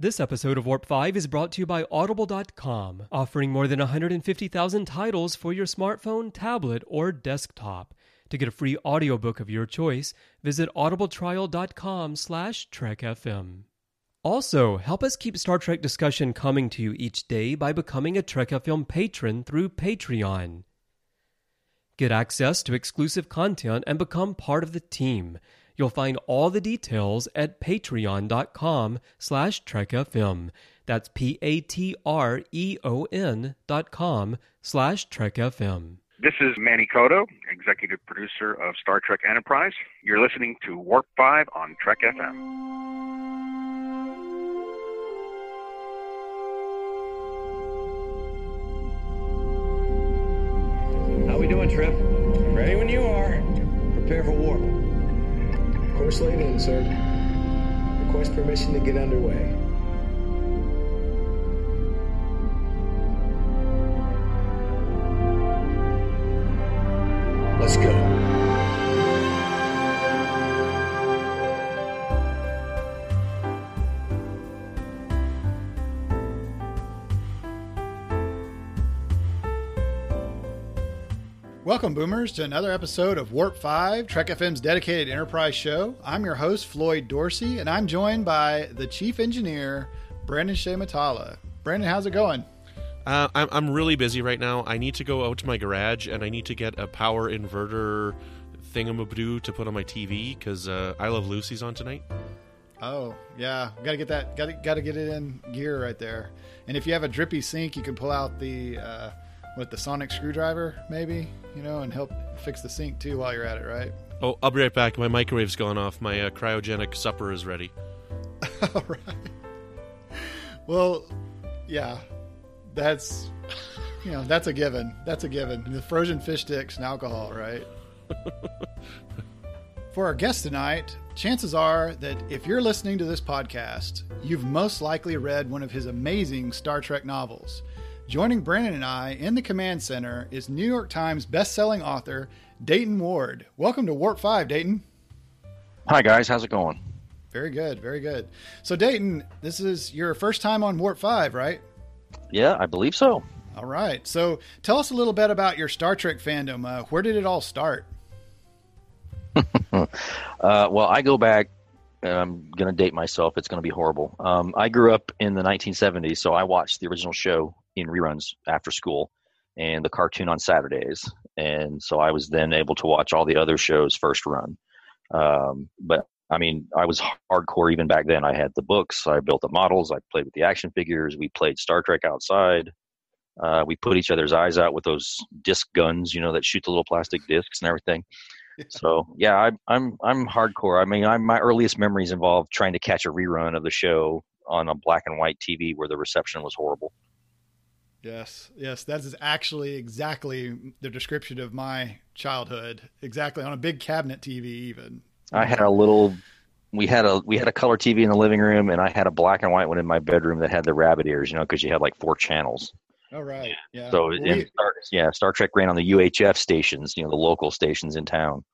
This episode of Warp 5 is brought to you by Audible.com, offering more than 150,000 titles for your smartphone, tablet, or desktop. To get a free audiobook of your choice, visit audibletrial.com slash trekfm. Also, help us keep Star Trek discussion coming to you each day by becoming a Trek FM patron through Patreon. Get access to exclusive content and become part of the team – You'll find all the details at patreon.com slash trekfm. That's P-A-T-R-E-O-N dot com slash trekfm. This is Manny Coto, executive producer of Star Trek Enterprise. You're listening to Warp 5 on Trek FM. How we doing, Trip? Ready when you are. Prepare for warp. Course laid in, sir. Request permission to get underway. Let's go. Welcome, Boomers, to another episode of Warp 5, Trek FM's dedicated enterprise show. I'm your host, Floyd Dorsey, and I'm joined by the chief engineer, Brandon Shea Mutala. Brandon, how's it going? Uh, I'm, I'm really busy right now. I need to go out to my garage and I need to get a power inverter thingamaboo to put on my TV because uh, I Love Lucy's on tonight. Oh yeah, got to get that. Got to got to get it in gear right there. And if you have a drippy sink, you can pull out the uh, what the sonic screwdriver, maybe you know, and help fix the sink too while you're at it, right? Oh, I'll be right back. My microwave's gone off. My uh, cryogenic supper is ready. All right. Well, yeah, that's you know that's a given. That's a given. The frozen fish sticks and alcohol, right? For our guest tonight, chances are that if you're listening to this podcast, you've most likely read one of his amazing Star Trek novels. Joining Brandon and I in the command center is New York Times best-selling author Dayton Ward. Welcome to Warp 5, Dayton. Hi guys, how's it going? Very good, very good. So Dayton, this is your first time on Warp 5, right? Yeah, I believe so. All right. So tell us a little bit about your Star Trek fandom. Uh, where did it all start? uh, well, I go back. I'm going to date myself. It's going to be horrible. Um, I grew up in the 1970s, so I watched the original show reruns after school and the cartoon on Saturdays. And so I was then able to watch all the other shows first run. Um, but I mean, I was hardcore even back then. I had the books, I built the models, I played with the action figures, we played Star Trek outside. Uh, we put each other's eyes out with those disc guns, you know, that shoot the little plastic discs and everything. So yeah, I, I'm I'm hardcore. I mean, I'm, my earliest memories involve trying to catch a rerun of the show on a black and white TV where the reception was horrible. Yes, yes, that is actually exactly the description of my childhood. Exactly on a big cabinet TV, even. I had a little. We had a we had a color TV in the living room, and I had a black and white one in my bedroom that had the rabbit ears. You know, because you had like four channels. Oh right, yeah. So well, we, Star, yeah, Star Trek ran on the UHF stations, you know, the local stations in town.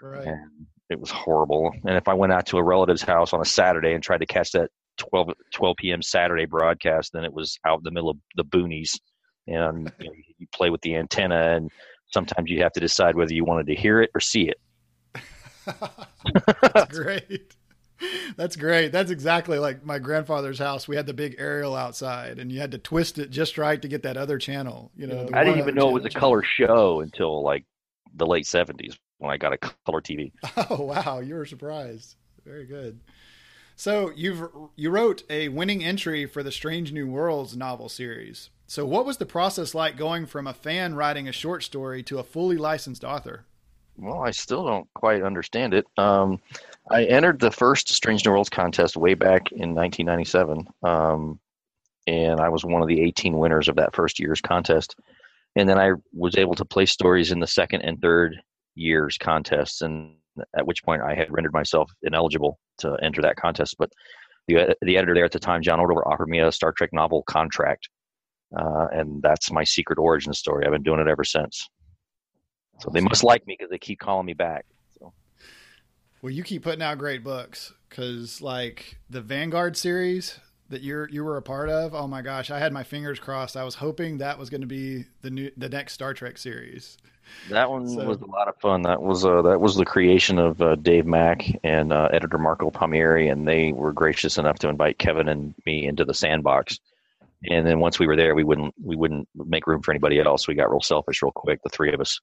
Right. And it was horrible. And if I went out to a relative's house on a Saturday and tried to catch that 12, 12 p.m. Saturday broadcast, then it was out in the middle of the boonies, and you, know, you play with the antenna, and sometimes you have to decide whether you wanted to hear it or see it. That's great. That's great. That's exactly like my grandfather's house. We had the big aerial outside, and you had to twist it just right to get that other channel. You know, I didn't even know it was a channel. color show until like the late seventies when I got a color TV. Oh wow, you were surprised. Very good. So you've you wrote a winning entry for the Strange New Worlds novel series. So what was the process like going from a fan writing a short story to a fully licensed author? Well, I still don't quite understand it. Um, I entered the first Strange New Worlds contest way back in 1997, um, and I was one of the 18 winners of that first year's contest. And then I was able to place stories in the second and third year's contests, and at which point I had rendered myself ineligible to enter that contest. But the the editor there at the time, John Ordover, offered me a Star Trek novel contract, uh, and that's my secret origin story. I've been doing it ever since. So they must like me because they keep calling me back. So. Well, you keep putting out great books because, like the Vanguard series, that you're you were a part of. Oh my gosh, I had my fingers crossed. I was hoping that was going to be the new the next Star Trek series. That one So- was a lot of fun. That was uh, that was the creation of uh, Dave Mack and uh, editor Marco Palmieri, and they were gracious enough to invite Kevin and me into the sandbox. And then once we were there, we wouldn't we wouldn't make room for anybody else. We got real selfish real quick, the three of us.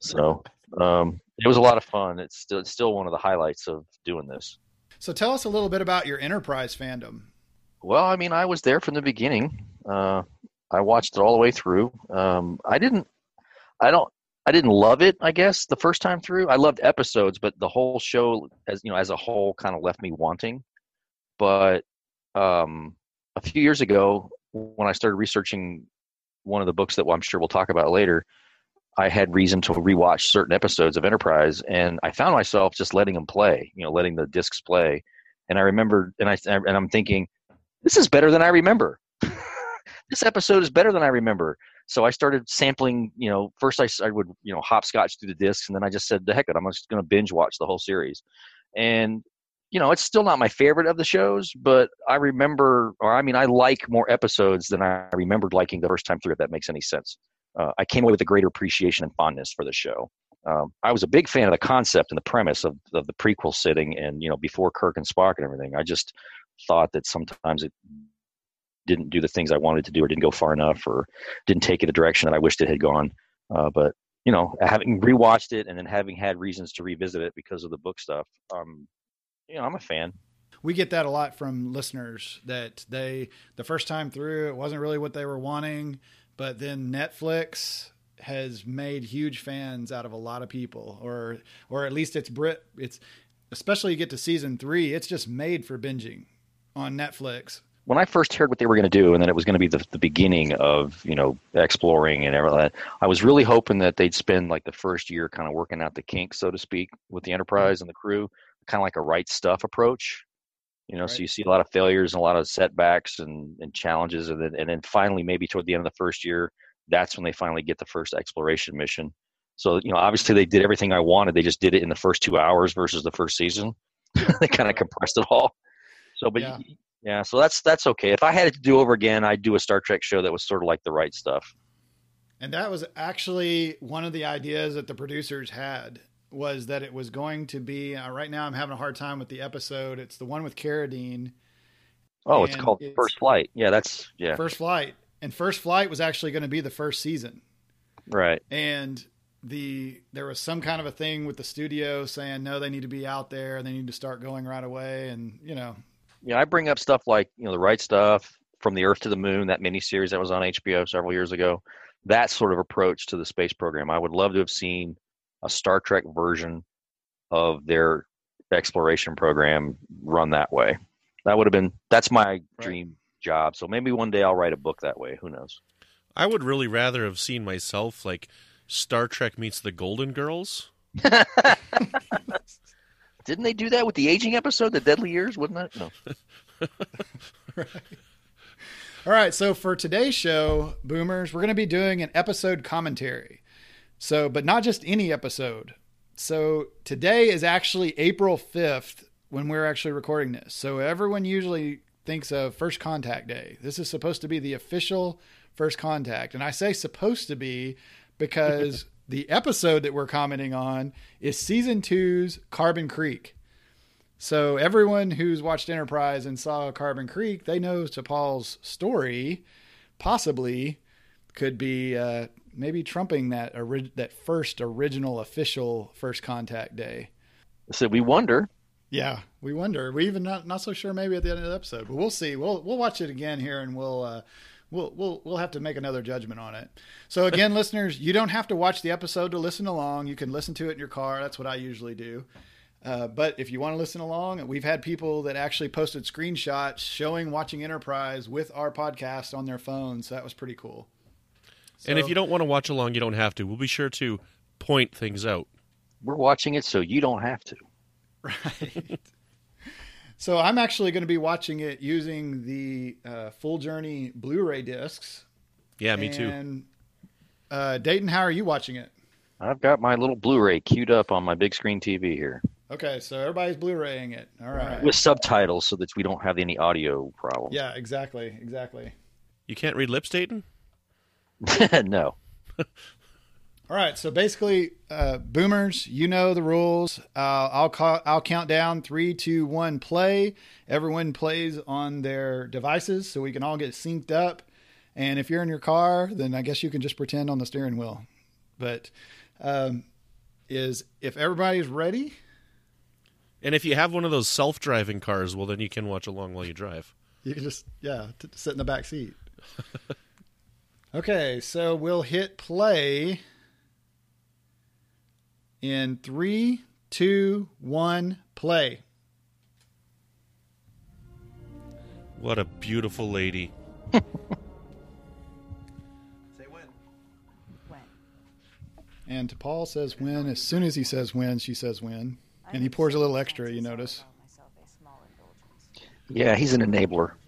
So um, it was a lot of fun. It's still it's still one of the highlights of doing this. So tell us a little bit about your Enterprise fandom. Well, I mean, I was there from the beginning. Uh, I watched it all the way through. Um, I didn't, I don't, I didn't love it. I guess the first time through, I loved episodes, but the whole show, as you know, as a whole, kind of left me wanting. But um, a few years ago, when I started researching one of the books that I'm sure we'll talk about later, I had reason to rewatch certain episodes of Enterprise, and I found myself just letting them play. You know, letting the discs play. And I remembered, and I and I'm thinking, this is better than I remember. This episode is better than I remember. So I started sampling, you know, first I, I would, you know, hopscotch through the discs and then I just said, the heck it, I'm just going to binge watch the whole series. And, you know, it's still not my favorite of the shows, but I remember, or I mean, I like more episodes than I remembered liking the first time through, if that makes any sense. Uh, I came away with a greater appreciation and fondness for the show. Um, I was a big fan of the concept and the premise of, of the prequel sitting and, you know, before Kirk and Spock and everything. I just thought that sometimes it didn't do the things I wanted to do or didn't go far enough or didn't take it a direction that I wished it had gone. Uh, but, you know, having rewatched it and then having had reasons to revisit it because of the book stuff, um, you know, I'm a fan. We get that a lot from listeners that they the first time through it wasn't really what they were wanting, but then Netflix has made huge fans out of a lot of people or or at least it's Brit it's especially you get to season 3, it's just made for binging on Netflix. When I first heard what they were going to do, and then it was going to be the, the beginning of you know exploring and everything, I was really hoping that they'd spend like the first year kind of working out the kinks, so to speak, with the mm-hmm. Enterprise and the crew, kind of like a right stuff approach. You know, so you see a lot of failures and a lot of setbacks and, and challenges, and then and then finally maybe toward the end of the first year, that's when they finally get the first exploration mission. So you know, obviously they did everything I wanted. They just did it in the first two hours versus the first season. they kind of compressed it all. So, but Yeah. Yeah. so that's that's okay. If I had it to do over again, I'd do a Star Trek show that was sort of like the right stuff. And that was actually one of the ideas that the producers had was that it was going to be uh, right now I'm having a hard time with the episode. It's the one with Carradine, Oh, it's called it's- First Flight. Yeah, that's yeah, First Flight. And First Flight was actually going to be the first season. right. And the there was some kind of a thing with the studio saying no, they need to be out there, and they need to start going right away and, you know, Yeah, I bring up stuff like you know the right stuff from the Earth to the Moon, that miniseries that was on HBO several years ago. That sort of approach to the space program. I would love to have seen a Star Trek version of their exploration program run that way. That would have been that's my dream job. So maybe one day I'll write a book that way. Who knows? I would really rather have seen myself like Star Trek meets the Golden Girls. Didn't they do that with the aging episode, the Deadly Years? Wouldn't that? No. All right, so for today's show, Boomers, we're going to be doing an episode commentary. So, but not just any episode. So, today is actually April 5th when we're actually recording this. So, everyone usually thinks of First Contact Day. This is supposed to be the official First Contact. And I say supposed to be because the episode that we're commenting on is season two's Carbon Creek. So everyone who's watched Enterprise and saw Carbon Creek, they know T'Pol's story possibly could be uh, maybe trumping that ori- that first original official first contact day. So we wonder. Yeah, we wonder. We even not not so sure maybe at the end of the episode, but we'll see. We'll we'll watch it again here and we'll uh, we'll we'll we'll have to make another judgment on it. So again, listeners, you don't have to watch the episode to listen along. You can listen to it in your car. That's what I usually do. Uh, but if you want to listen along, we've had people that actually posted screenshots showing watching Enterprise with our podcast on their phones. So that was pretty cool. and if you don't want to watch along, you don't have to. We'll be sure to point things out. We're watching it so you don't have to. Right. So I'm actually going to be watching it using the uh, Full Journey Blu-ray discs. Yeah, me too. And uh, Dayton, how are you watching it? I've got my little Blu-ray queued up on my big screen TV here. Okay, so everybody's Blu-raying it. All right. with subtitles so that we don't have any audio problems. Yeah, exactly, exactly. You can't read lips, Dayton? no. All right, so basically, uh, boomers, you know the rules. Uh, I'll call, I'll count down three, two, one, play. Everyone plays on their devices, so we can all get synced up. And if you're in your car, then I guess you can just pretend on the steering wheel. But um, is if everybody's ready, And if you have one of those self-driving cars, well, then you can watch along while you drive. you can just yeah t- sit in the back seat. okay, so we'll hit play in three, two, one, play. What a beautiful lady. Say when. When. And T'Pol says when. As soon as he says when, she says when. And he pours a little extra, you notice. Yeah, he's an enabler.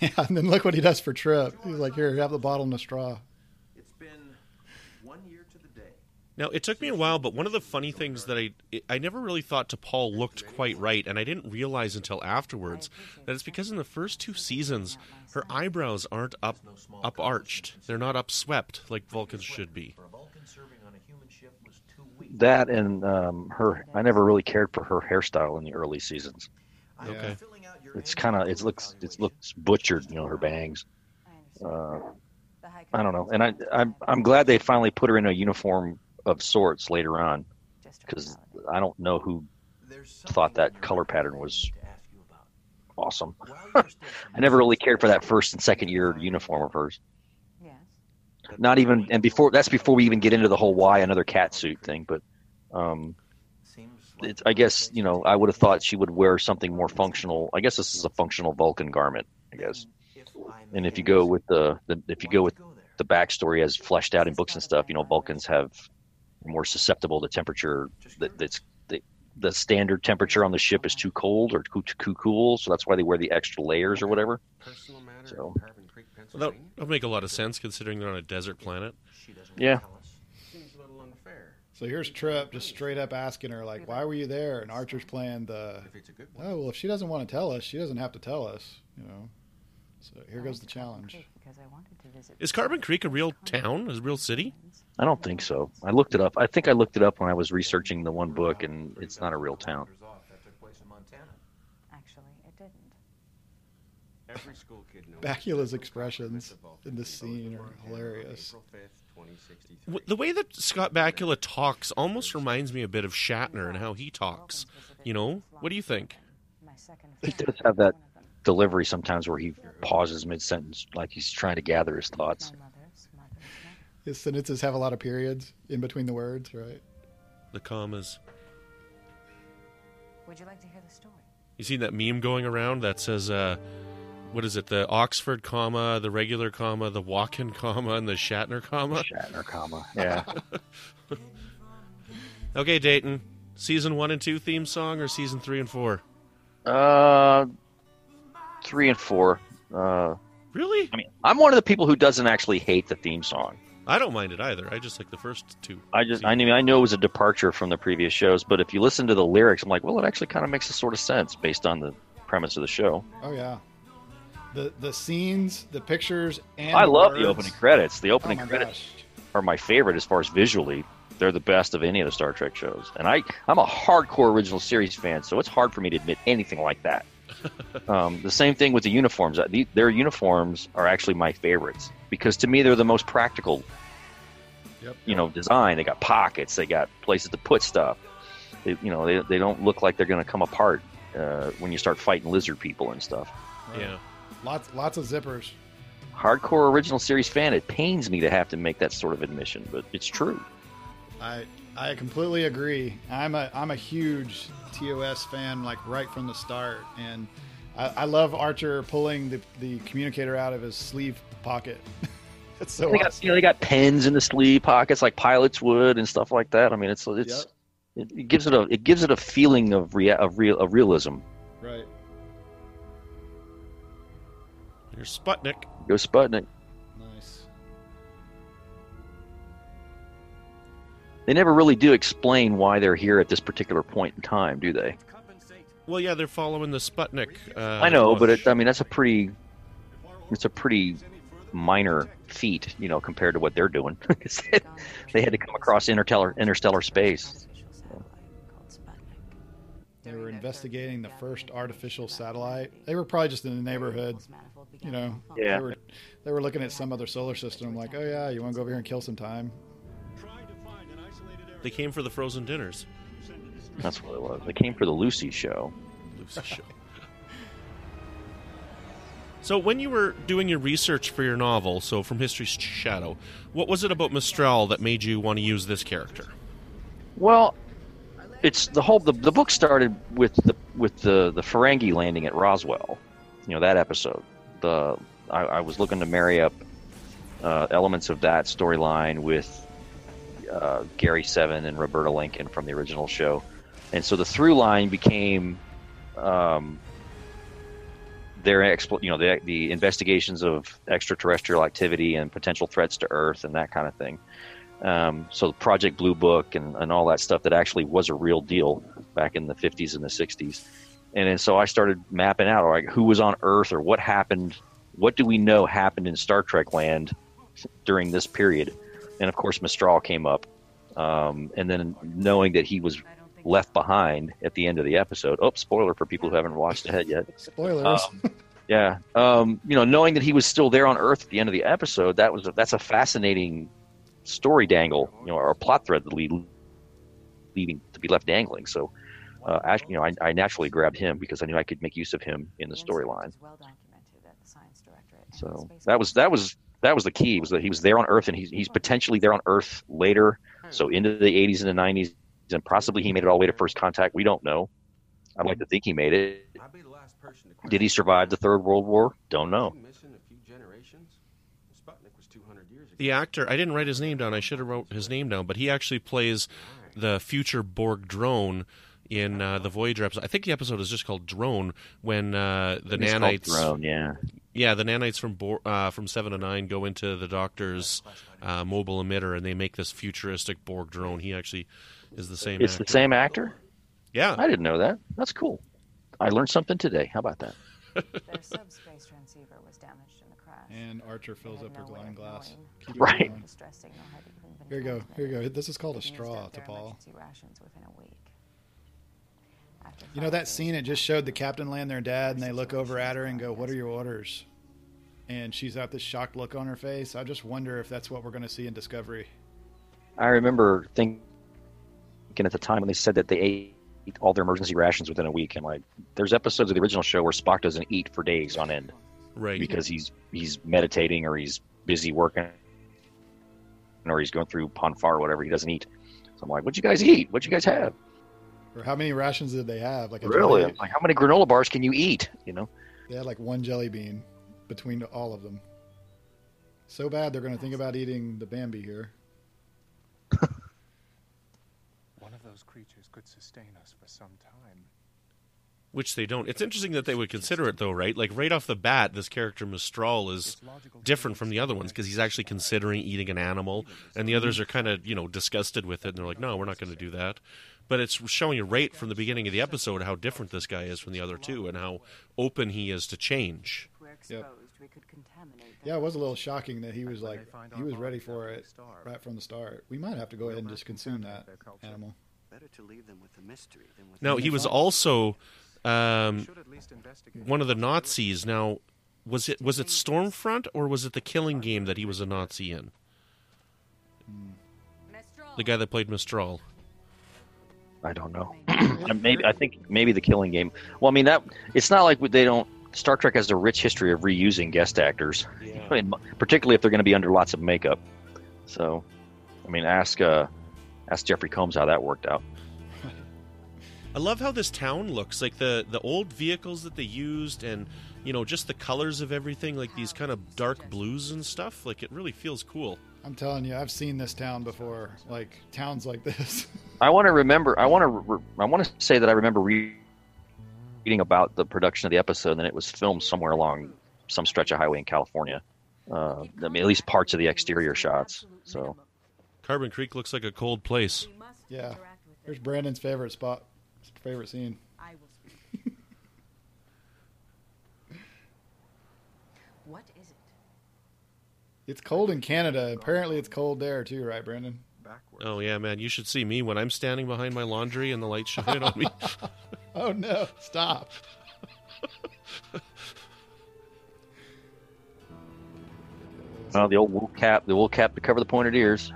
Yeah, and then look what he does for Trip. He's like, here, have the bottle and a straw. It's been one year to the day. Now, it took me a while, but one of the funny things that I I never really thought T'Pol looked quite right, and I didn't realize until afterwards that it's because in the first two seasons her eyebrows aren't up up arched. They're not upswept like Vulcans should be. For a Vulcan serving on a human ship was too weak. That and um, her. I never really cared for her hairstyle in the early seasons. Okay. filling out your It's kind of it looks it looks butchered. You know, her bangs. Uh, I don't know, and I I'm I'm glad they finally put her in a uniform of sorts later on because I don't know who thought that color pattern was I need to ask you about. awesome. While you're stationed I never really cared for that first and second year uniform of hers. Yes. Not even and before that's before we even get into the whole why another cat suit thing. But um, Seems it's, I guess you know I would have thought she would wear something more functional. I guess this is a functional Vulcan garment. I guess. And if you go with the, the if you go with the backstory as fleshed out in books and stuff, you know, Vulcans have more susceptible to temperature. That that's the the standard temperature on the ship is too cold or too, too cool, so that's why they wear the extra layers or whatever. Personal matter So- in Carbon Creek, Well, that Pennsylvania. would make a lot of sense considering they're on a desert planet. Yeah. Seems a little unfair. So here's Trip just straight up asking her, like, why were you there? And Archer's playing the, If it's a good one. oh, well, if she doesn't want to tell us, she doesn't have to tell us, you know. So here goes the challenge. Is Carbon Creek a real town? A real city? I don't think so. I looked it up. I think I looked it up when I was researching the one book, and it's not a real town. That took place in Montana. Actually, it didn't. Every school kid knows. Bakula's expressions in this scene are hilarious. April 5th, 2063. W- The way that Scott Bakula talks almost reminds me a bit of Shatner and how he talks. You know, what do you think? My He does have that one of them. delivery sometimes where he pauses mid sentence, like he's trying to gather his thoughts. My mother's mother's mother. His sentences have a lot of periods in between the words, right? The commas. Would you like to hear the story? You seen that meme going around that says, uh, what is it? The Oxford comma, the regular comma, the walk-in comma, and the Shatner comma. Shatner, comma. Yeah. Okay, Dayton. Season one and two theme song, or season three and four? uh, three and four. Uh, Really? I mean, I'm one of the people who doesn't actually hate the theme song. I don't mind it either. I just like the first two. I just, I mean, I know it was a departure from the previous shows, but if you listen to the lyrics, I'm like, well, it actually kind of makes a sort of sense based on the premise of the show. Oh yeah. The the scenes, the pictures, and I love words. the opening credits. The Oh opening my credits gosh. are my favorite as far as visually. They're the best of any of the Star Trek shows, and I, I'm a hardcore original series fan, so it's hard for me to admit anything like that. um, the same thing with the uniforms. Uh, the- Their uniforms are actually my favorites because to me they're the most practical Yep. you know design they got pockets they got places to put stuff they, you know they, they don't look like they're going to come apart uh, when you start fighting lizard people and stuff Yeah. Lots lots of zippers. hardcore original series fan it pains me to have to make that sort of admission but it's true I I completely agree. I'm a I'm a huge TOS fan, like right from the start, and I, I love Archer pulling the, the communicator out of his sleeve pocket. it's so they got, awesome. you know, they got pens in the sleeve pockets like pilots would and stuff like that i mean it's it's it, it gives it a it gives it a feeling of rea- of real of realism Right. Here's Sputnik. go sputnik Nice. they never really do explain why they're here at this particular point in time, do they? Well, yeah, they're following the Sputnik. Uh, I know, but it, I mean that's a pretty it's a pretty minor feat, you know, compared to what they're doing. Oh they had to come across interstellar interstellar space. They were investigating the first artificial satellite. They were probably just in the neighborhood, you know. Yeah. They were, they were looking at some other solar system, like, oh yeah, you want to go over here and kill some time? They came for the frozen dinners. That's what it was. They came for the Lucy show. Lucy show. So, when you were doing your research for your novel, so from History's Shadow, what was it about Mestral that made you want to use this character? Well, it's the whole the, the book started with the with the the Ferengi landing at Roswell. You know that episode. The I, I was looking to marry up uh, elements of that storyline with uh, Gary Seven and Roberta Lincoln from the original show, and so the through line became um, their expl- you know the the investigations of extraterrestrial activity and potential threats to Earth and that kind of thing. Um, so Project Blue Book and, and all that stuff that actually was a real deal back in the 50s and the 60s. And then so I started mapping out like who was on Earth or what happened, what do we know happened in Star Trek land during this period. And of course, Mestral came up. Um, and then knowing that he was left behind at the end of the episode. Oh, spoiler for people who haven't watched ahead yet. Spoilers. Um, yeah, um, you know, knowing that he was still there on Earth at the end of the episode, that was that's a fascinating story dangle, you know, or plot thread that lead, leaving to be left dangling. So, uh, actually, you know, I, I naturally grabbed him because I knew I could make use of him in the storyline. So that was that was that was the key was that he was there on Earth and he's he's potentially there on Earth later, so into the 80s and the 90s, and possibly he made it all the way to First Contact. We don't know. I'd like to think he made it. Did he survive the Third World War? Don't know. The actor, I didn't write his name down. I should have wrote his name down, but he actually plays the future Borg drone in uh, the Voyager episode. I think the episode is just called Drone when uh, the It's nanites. Drone, yeah. Yeah, the nanites from Bor- uh, from Seven of Nine go into the Doctor's uh, mobile emitter, and they make this futuristic Borg drone. He actually is the same. It's actor. the same actor. Yeah, I didn't know that. That's cool. I learned something today. How about that? Their subspace transceiver was damaged in the crash. And Archer fills up had her no glowing glass. Keep Right. going. the stress signal had even been Here you go. Here you go. This is called a straw up to Paul. emergency rations within a week. After You know that scene? It just showed the captain land their dad, and they look over at her and go, "What are your orders?" And she's got this shocked look on her face. I just wonder if that's what we're going to see in Discovery. I remember thinking at the time when they said that they ate all their emergency rations within a week. And like, there's episodes of the original show where Spock doesn't eat for days on end right. because he's he's meditating or he's busy working or he's going through Pon farr or whatever. He doesn't eat. So I'm like, what'd you guys eat? What'd you guys have? Or how many rations did they have? Like Really? jelly- like, how many granola bars can you eat? You know? They had like one jelly bean between all of them. So bad they're going to think about eating the Bambi here. One of those creatures could sustain us for some time. Which they don't. It's interesting that they would consider it, though, right? Like right off the bat, this character Mestral is different from the other ones because he's actually considering eating an animal, and the others are kind of you know disgusted with it, and they're like, "No, we're not going to do that." But it's showing you right from the beginning of the episode how different this guy is from the other two, and how open he is to change. Yep. exposed. We could contaminate them. Yeah, it was a little shocking that he was like he was ready for it right from the start. We might have to go ahead and just consume that animal. Better to leave them with the mystery than with Now he was fun. also um, at least one of the the Nazis. Now was it was it Stormfront or was it the Killing Game that he was a Nazi in? The guy that played Mestral. I don't know. I- maybe I think maybe the Killing Game. Well, I mean that it's not like they don't. Star Trek has a rich history of reusing guest actors, I mean, particularly if they're going to be under lots of makeup. So, I mean, ask uh, ask Jeffrey Combs how that worked out. I love how this town looks, like the the old vehicles that they used, and you know just the colors of everything, like these kind of dark blues and stuff. Like it really feels cool. I'm telling you, I've seen this town before. Like towns like this. I want to remember. I want to. Re- I want to say that I remember re- reading about the production of the episode, and it was filmed somewhere along some stretch of highway in California. Uh, I mean, at least parts of the exterior shots. So Carbon Creek looks like a cold place. Yeah. Here's Brandon's favorite spot, favorite scene. I will speak. what is it? It's cold in Canada. Apparently, it's cold there too, right, Brandon? Oh yeah, man, you should see me when I'm standing behind my laundry and the lights shining on me. Oh no! Stop. Oh, the old wool cap, the wool cap to cover the pointed ears.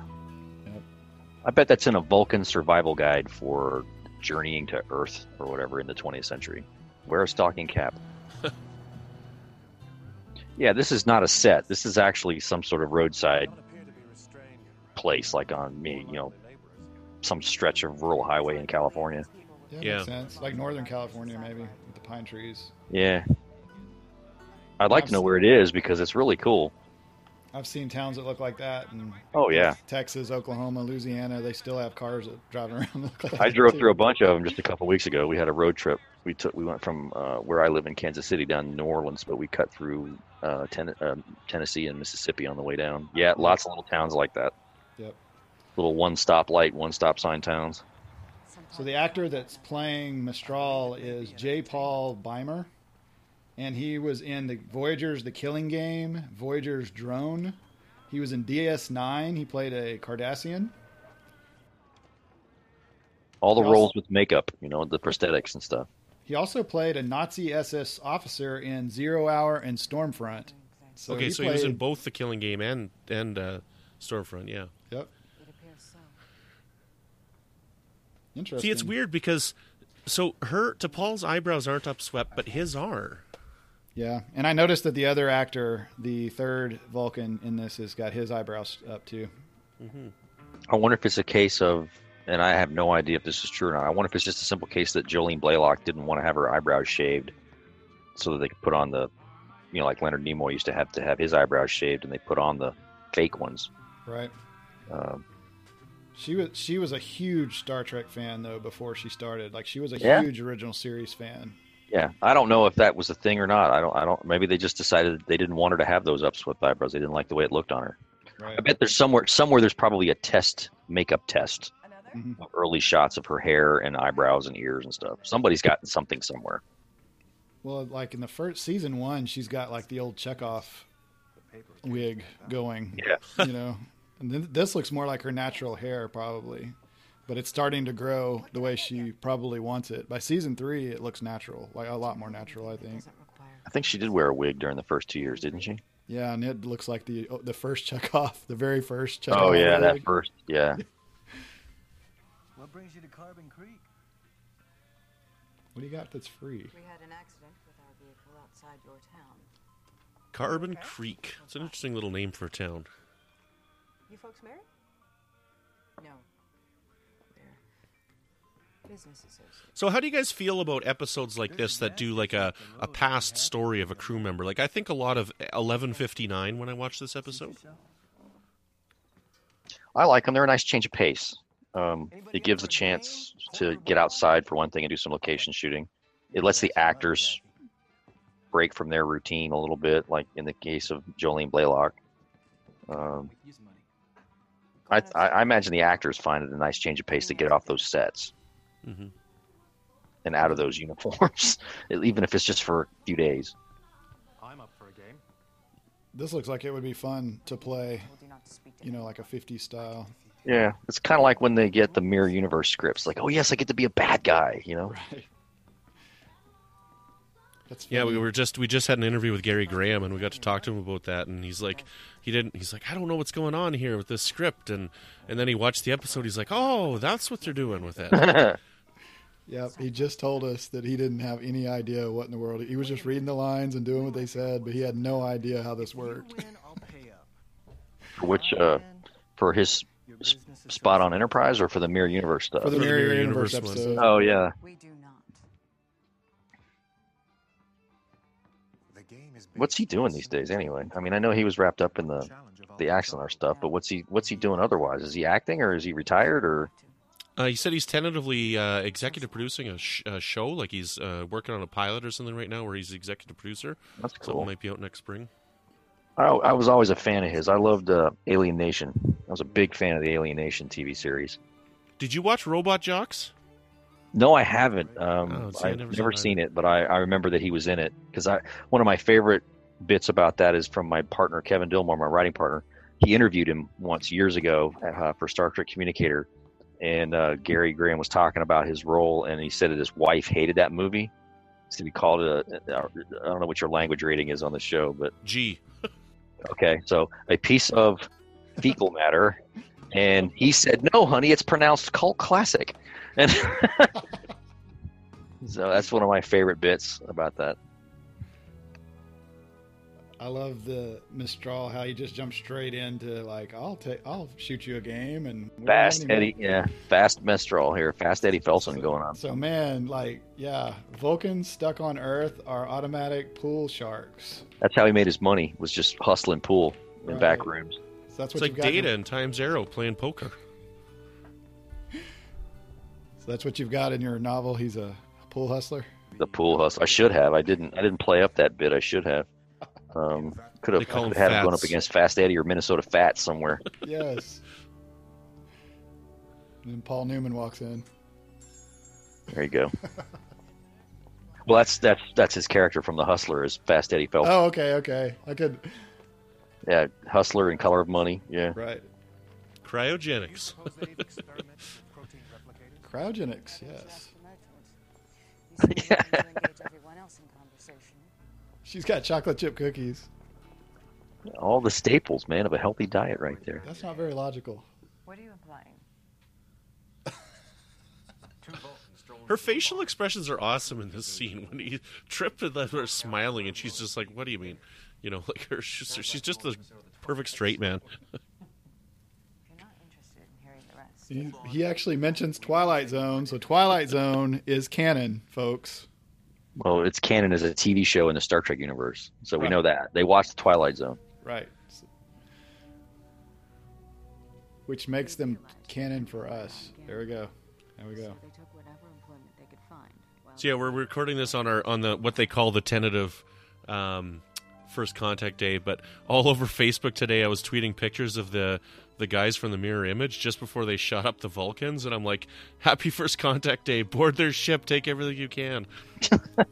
Yep. I bet that's in a Vulcan survival guide for journeying to Earth or whatever in the 20th century. Wear a stocking cap. yeah, this is not a set. This is actually some sort of roadside place, like on me, you know, some stretch of rural highway in California. Yeah, Yeah. makes sense. Like Northern California, maybe with the pine trees. Yeah. I'd like to know where it is because it's really cool. I've seen towns that look like that, and Oh yeah, Texas, Oklahoma, Louisiana, they still have cars that driving around. Look like I drove too. through a bunch of them just a couple weeks ago. We had a road trip. We took we went from uh, where I live in Kansas City down to New Orleans, but we cut through uh, ten, uh, Tennessee and Mississippi on the way down. Yeah, lots of little towns like that. Yep. Little one stop light, one stop sign towns. So the actor that's playing Mestral is J. Paul Boehmer, and he was in the Voyager's The Killing Game, Voyager's Drone. He was in DS9. He played a Cardassian. All the Yes. roles with makeup, you know, the prosthetics and stuff. He also played a Nazi SS officer in Zero Hour and Stormfront. So okay, he so he was in both the Killing Game and and uh, Stormfront. Yeah. Yep. It appears so. Interesting. See, it's weird because so her T'Pol's eyebrows aren't upswept, but his are. Yeah, and I noticed that the other actor, the third Vulcan in this, has got his eyebrows up too. I wonder if it's a case of, and I have no idea if this is true or not. I wonder if it's just a simple case that Jolene Blalock didn't want to have her eyebrows shaved, so that they could put on the, you know, like Leonard Nimoy used to have to have his eyebrows shaved, and they put on the fake ones. Right. Um, She was she was a huge Star Trek fan though before she started. Like she was a Yeah? huge original series fan. Yeah, I don't know if that was a thing or not. I don't. I don't. Maybe they just decided they didn't want her to have those upswept eyebrows. They didn't like the way it looked on her. Right. I bet there's somewhere somewhere there's probably a test makeup test Mhm. of early shots of her hair and eyebrows and ears and stuff. Somebody's gotten something somewhere. Well, like in the first season one, she's got like the old Chekov wig going. Yeah. You know, and then this looks more like her natural hair probably, but it's starting to grow the way she probably wants it. By season three, it looks natural, like a lot more natural, I think. I think she did wear a wig during the first two years, didn't she? Yeah, and it looks like the oh, the first Chekov, the very first Chekov. Oh yeah, that wig. first. Yeah. What brings you to Carbon Creek? What do you got that's free? We had an accident with our vehicle outside your town. Carbon Creek. It's an interesting little name for a town. You folks married? No. We're business associates. So how do you guys feel about episodes like this that do like a, a past story of a crew member? Like I think a lot of 1159 when I watch this episode. I like them. They're a nice change of pace. Um, it gives a chance to get outside for one thing and do some location shooting. It lets the actors break from their routine a little bit, like in the case of Jolene Blalock. Um, I, I, I imagine the actors find it a nice change of pace to get off those sets hmm and out of those uniforms, even if it's just for a few days. I'm up for a game. This looks like it would be fun to play, you not to speak to you know, like a 50 style. Yeah, it's kind of like when they get the mirror universe scripts, like, oh yes, I get to be a bad guy, you know. Right. That's Yeah, we were just we just had an interview with Gary Graham and we got to talk to him about that and he's like he didn't he's like I don't know what's going on here with this script and and then he watched the episode he's like oh that's what they're doing with it. Yep, he just told us that he didn't have any idea what in the world. He was just reading the lines and doing what they said, but he had no idea how this worked. Win, I'll pay up. For which, uh, for his Your spot on. Enterprise or for the mirror universe stuff? For the For the Mirror Mirror Universe, Universe one. episode. Oh yeah, We do not. The game is what's he doing these days anyway? I mean, I know he was wrapped up in the the Axanar stuff, but what's he what's he doing otherwise? Is he acting or is he retired or? Uh, he said he's tentatively uh, executive producing a, sh- a show like he's uh, working on a pilot or something right now where he's executive producer. That's Something cool. might be out next spring. I, I was always a fan of his. I loved uh, Alien Nation. I was a big fan of the Alien Nation TV series. Did you watch Robot Jox? No, I haven't. Um, Oh, see, I've never never, seen it, but I, I remember that he was in it because I one of my favorite bits about that is from my partner Kevin Dilmore, my writing partner. He interviewed him once years ago uh, for Star Trek Communicator, and uh, Gary Graham was talking about his role, and he said that his wife hated that movie. So he called it a, I don't know what your language rating is on the show, but G. Okay, so a piece of fecal matter, and he said, "No, honey, it's pronounced cult classic." And so that's one of my favorite bits about that. I love the Mestral how he just jumped straight into like I'll take I'll shoot you a game and we don't have Fast Eddie, yeah, fast Mestral here, fast Eddie Felson going on. So man, like yeah, Vulcans stuck on Earth are automatic pool sharks. That's how he made his money was just hustling pool in Right. back rooms. So that's It's like got. Data In, and Times Arrow playing poker. so that's what you've got in your novel. He's a pool hustler. The pool hustler. I should have. I didn't. I didn't play up that bit. I should have. Um, could have, They call could him had him going up against Fast Eddie or Minnesota Fats somewhere. Yes. and then Paul Newman walks in. There you go. Well, that's that's that's his character from The Hustler is Fast Eddie Felson. Oh, okay, okay. I could Yeah, Hustler and Color of Money. Yeah. right. Cryogenics. Cryogenics, yes. Yeah. She's got chocolate chip cookies. All the staples, man, of a healthy diet right there. That's not very logical. What are you implying? Her facial expressions are awesome in this scene. When he tripped and then her smiling, and she's just like, "What do you mean?" You know, like her. She's, she's just the perfect straight man. If you're not interested in hearing the rest, He, he actually mentions Twilight Zone, so Twilight Zone is canon, folks. Well, it's canon as a TV show in the Star Trek universe, so we know that they watched the Twilight Zone. Right. Which makes them canon for us. There we go. There we go. they took whatever employment they could find. Well, So yeah, we're recording this on our on the what they call the tentative um, first contact day. But all over Facebook today, I was tweeting pictures of the the guys from the Mirror Image just before they shot up the Vulcans, and I'm like, "Happy first contact day! Board their ship, take everything you can."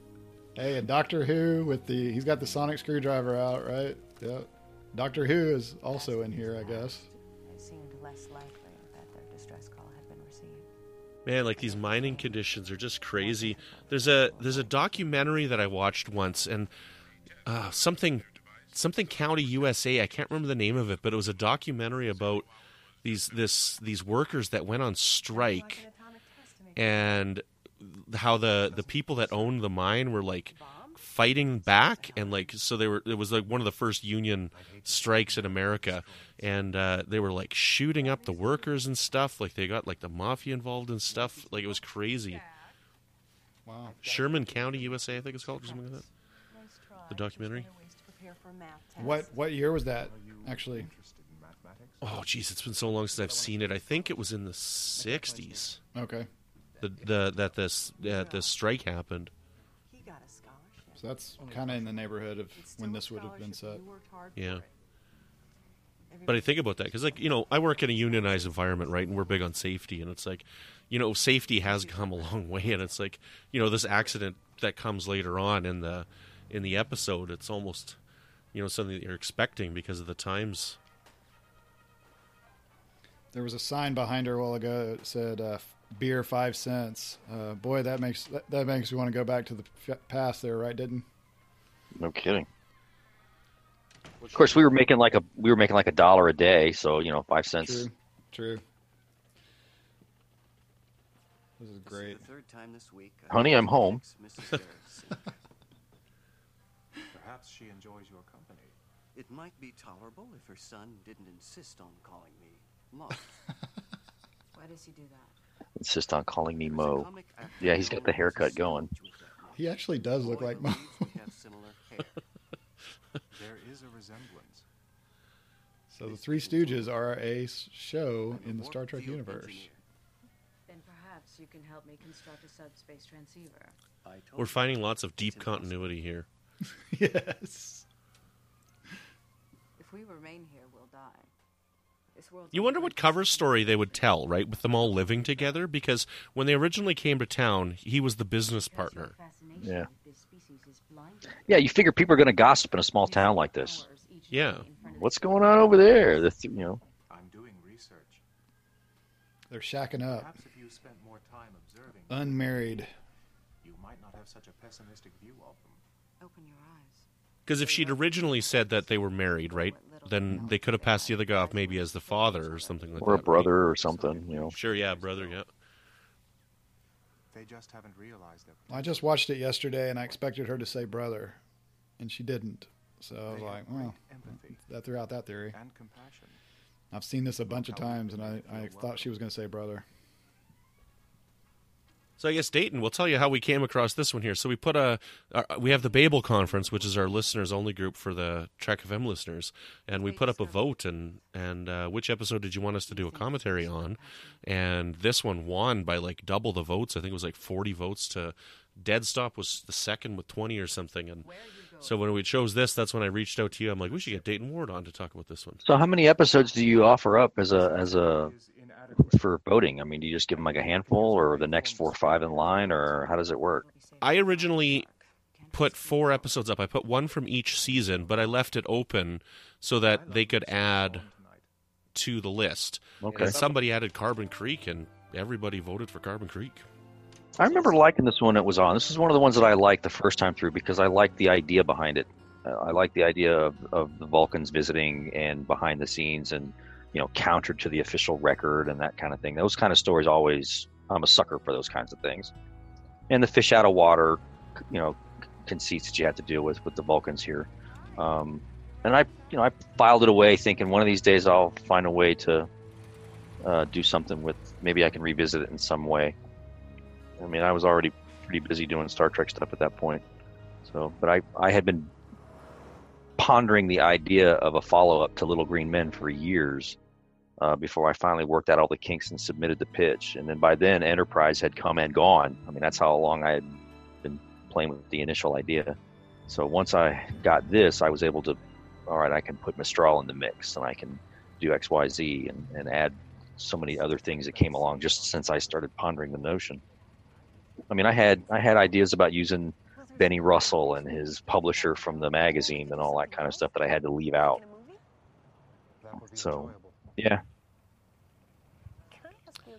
Hey, and Doctor Who with the he's got the sonic screwdriver out, right? Yep. Doctor Who is also in here, I guess. it seemed less likely that their distress call had been received. Man, like these mining conditions are just crazy. There's a there's a documentary that I watched once, and uh, something something County USA. I can't remember the name of it, but it was a documentary about these this these workers that went on strike, and how the the people that owned the mine were like fighting back and like so they were it was like one of the first union strikes in America. And uh, they were like shooting up the workers and stuff. Like they got like the mafia involved and stuff. Like it was crazy. Wow. Sherman County USA I think it's called or something like that the documentary What what year was that actually? oh geez it's been so long since I've seen it I think it was in the 60s Okay. the, the that this uh, this strike happened He got a scholarship. So that's kind of in the neighborhood of when this would have been set. Yeah. But I think about that because, like, you know, I work in a unionized environment, right? And we're big on safety. And it's like, you know, safety has come a long way. And it's like, you know, this accident that comes later on in the in the episode, it's almost, you know, something that you're expecting because of the times. There was a sign behind her a while ago that said uh, "beer five cents." Uh, boy, that makes that, that makes me want to go back to the f- past there, right? Didn't? No kidding. Of course, we were making like a we were making like a dollar a day, so you know, five cents. True. True. This is great. The third time this week. I Honey, I'm home. it might be tolerable if her son didn't insist on calling me Mo. Why does he do that? Insist on calling me Mo. Yeah, he's got the haircut going. with that name. He actually does look like Mo. we have similar hair. There is a resemblance. So the Three Stooges are a show in the Star Trek universe. engineer. Then perhaps you can help me construct a subspace transceiver. I told We're finding lots of deep continuity here. yes. Remain here we'll die. This You wonder what cover story they would tell, right, with them all living together? Because when they originally came to town, he was the business partner. Yeah. Yeah, you figure people are going to gossip in a small town like this. Yeah. What's going on over there? The th- you know, I'm doing research. They're shacking up. Perhaps if you spent more time observing, Unmarried. you might not have such a pessimistic view of them. Open your eyes. Because if she'd originally said that they were married, right, then they could have passed the other guy off maybe as the father or something like or a that. right? brother or something. You know, Sure, yeah, brother, yeah. They just haven't realized their I just watched it yesterday and I expected her to say brother, and she didn't. So I was like, great well, empathy that threw out that theory. and compassion. I've seen this a bunch of times, and I, I thought she was going to say brother. So I guess Dayton, we'll tell you how we came across this one here. So we put a, uh, we have the Babel Conference, which is our listeners only group for the Trek FM listeners, and we put up a vote and and uh, which episode did you want us to do a commentary on? And this one won by like double the votes. I think it was like forty votes to. Dead Stop was the second with twenty or something, and so when we chose this, that's when I reached out to you. I'm like, we should get Dayton Ward on to talk about this one. so how many episodes do you offer up as a as a for voting? I mean, do you just give them like a handful, or the next four or five in line, or how does it work? I originally put four episodes up. I put one from each season, but I left it open so that they could add to the list. Okay. And somebody added Carbon Creek, and everybody voted for Carbon Creek. I remember liking this one it was on. This is one of the ones that I liked the first time through because I liked the idea behind it. Uh, I liked the idea of, of the Vulcans visiting and behind the scenes and, you know, counter to the official record and that kind of thing. Those kind of stories always, I'm a sucker for those kinds of things. And the fish out of water, you know, conceits that you have to deal with with the Vulcans here. Um, and I, you know, I filed it away thinking one of these days I'll find a way to uh, do something with, maybe I can revisit it in some way. I mean, I was already pretty busy doing Star Trek stuff at that point. So, but I, I had been pondering the idea of a follow up to Little Green Men for years uh, before I finally worked out all the kinks and submitted the pitch. And then by then, Enterprise had come and gone. I mean, that's how long I had been playing with the initial idea. So once I got this, I was able to, all right, I can put Mestral in the mix and I can do X, Y, Z and, and add so many other things that came along just since I started pondering the notion. I mean, I had I had ideas about using Benny Russell and his publisher from the magazine and all that kind of stuff that I had to leave out. That would be So- Yeah,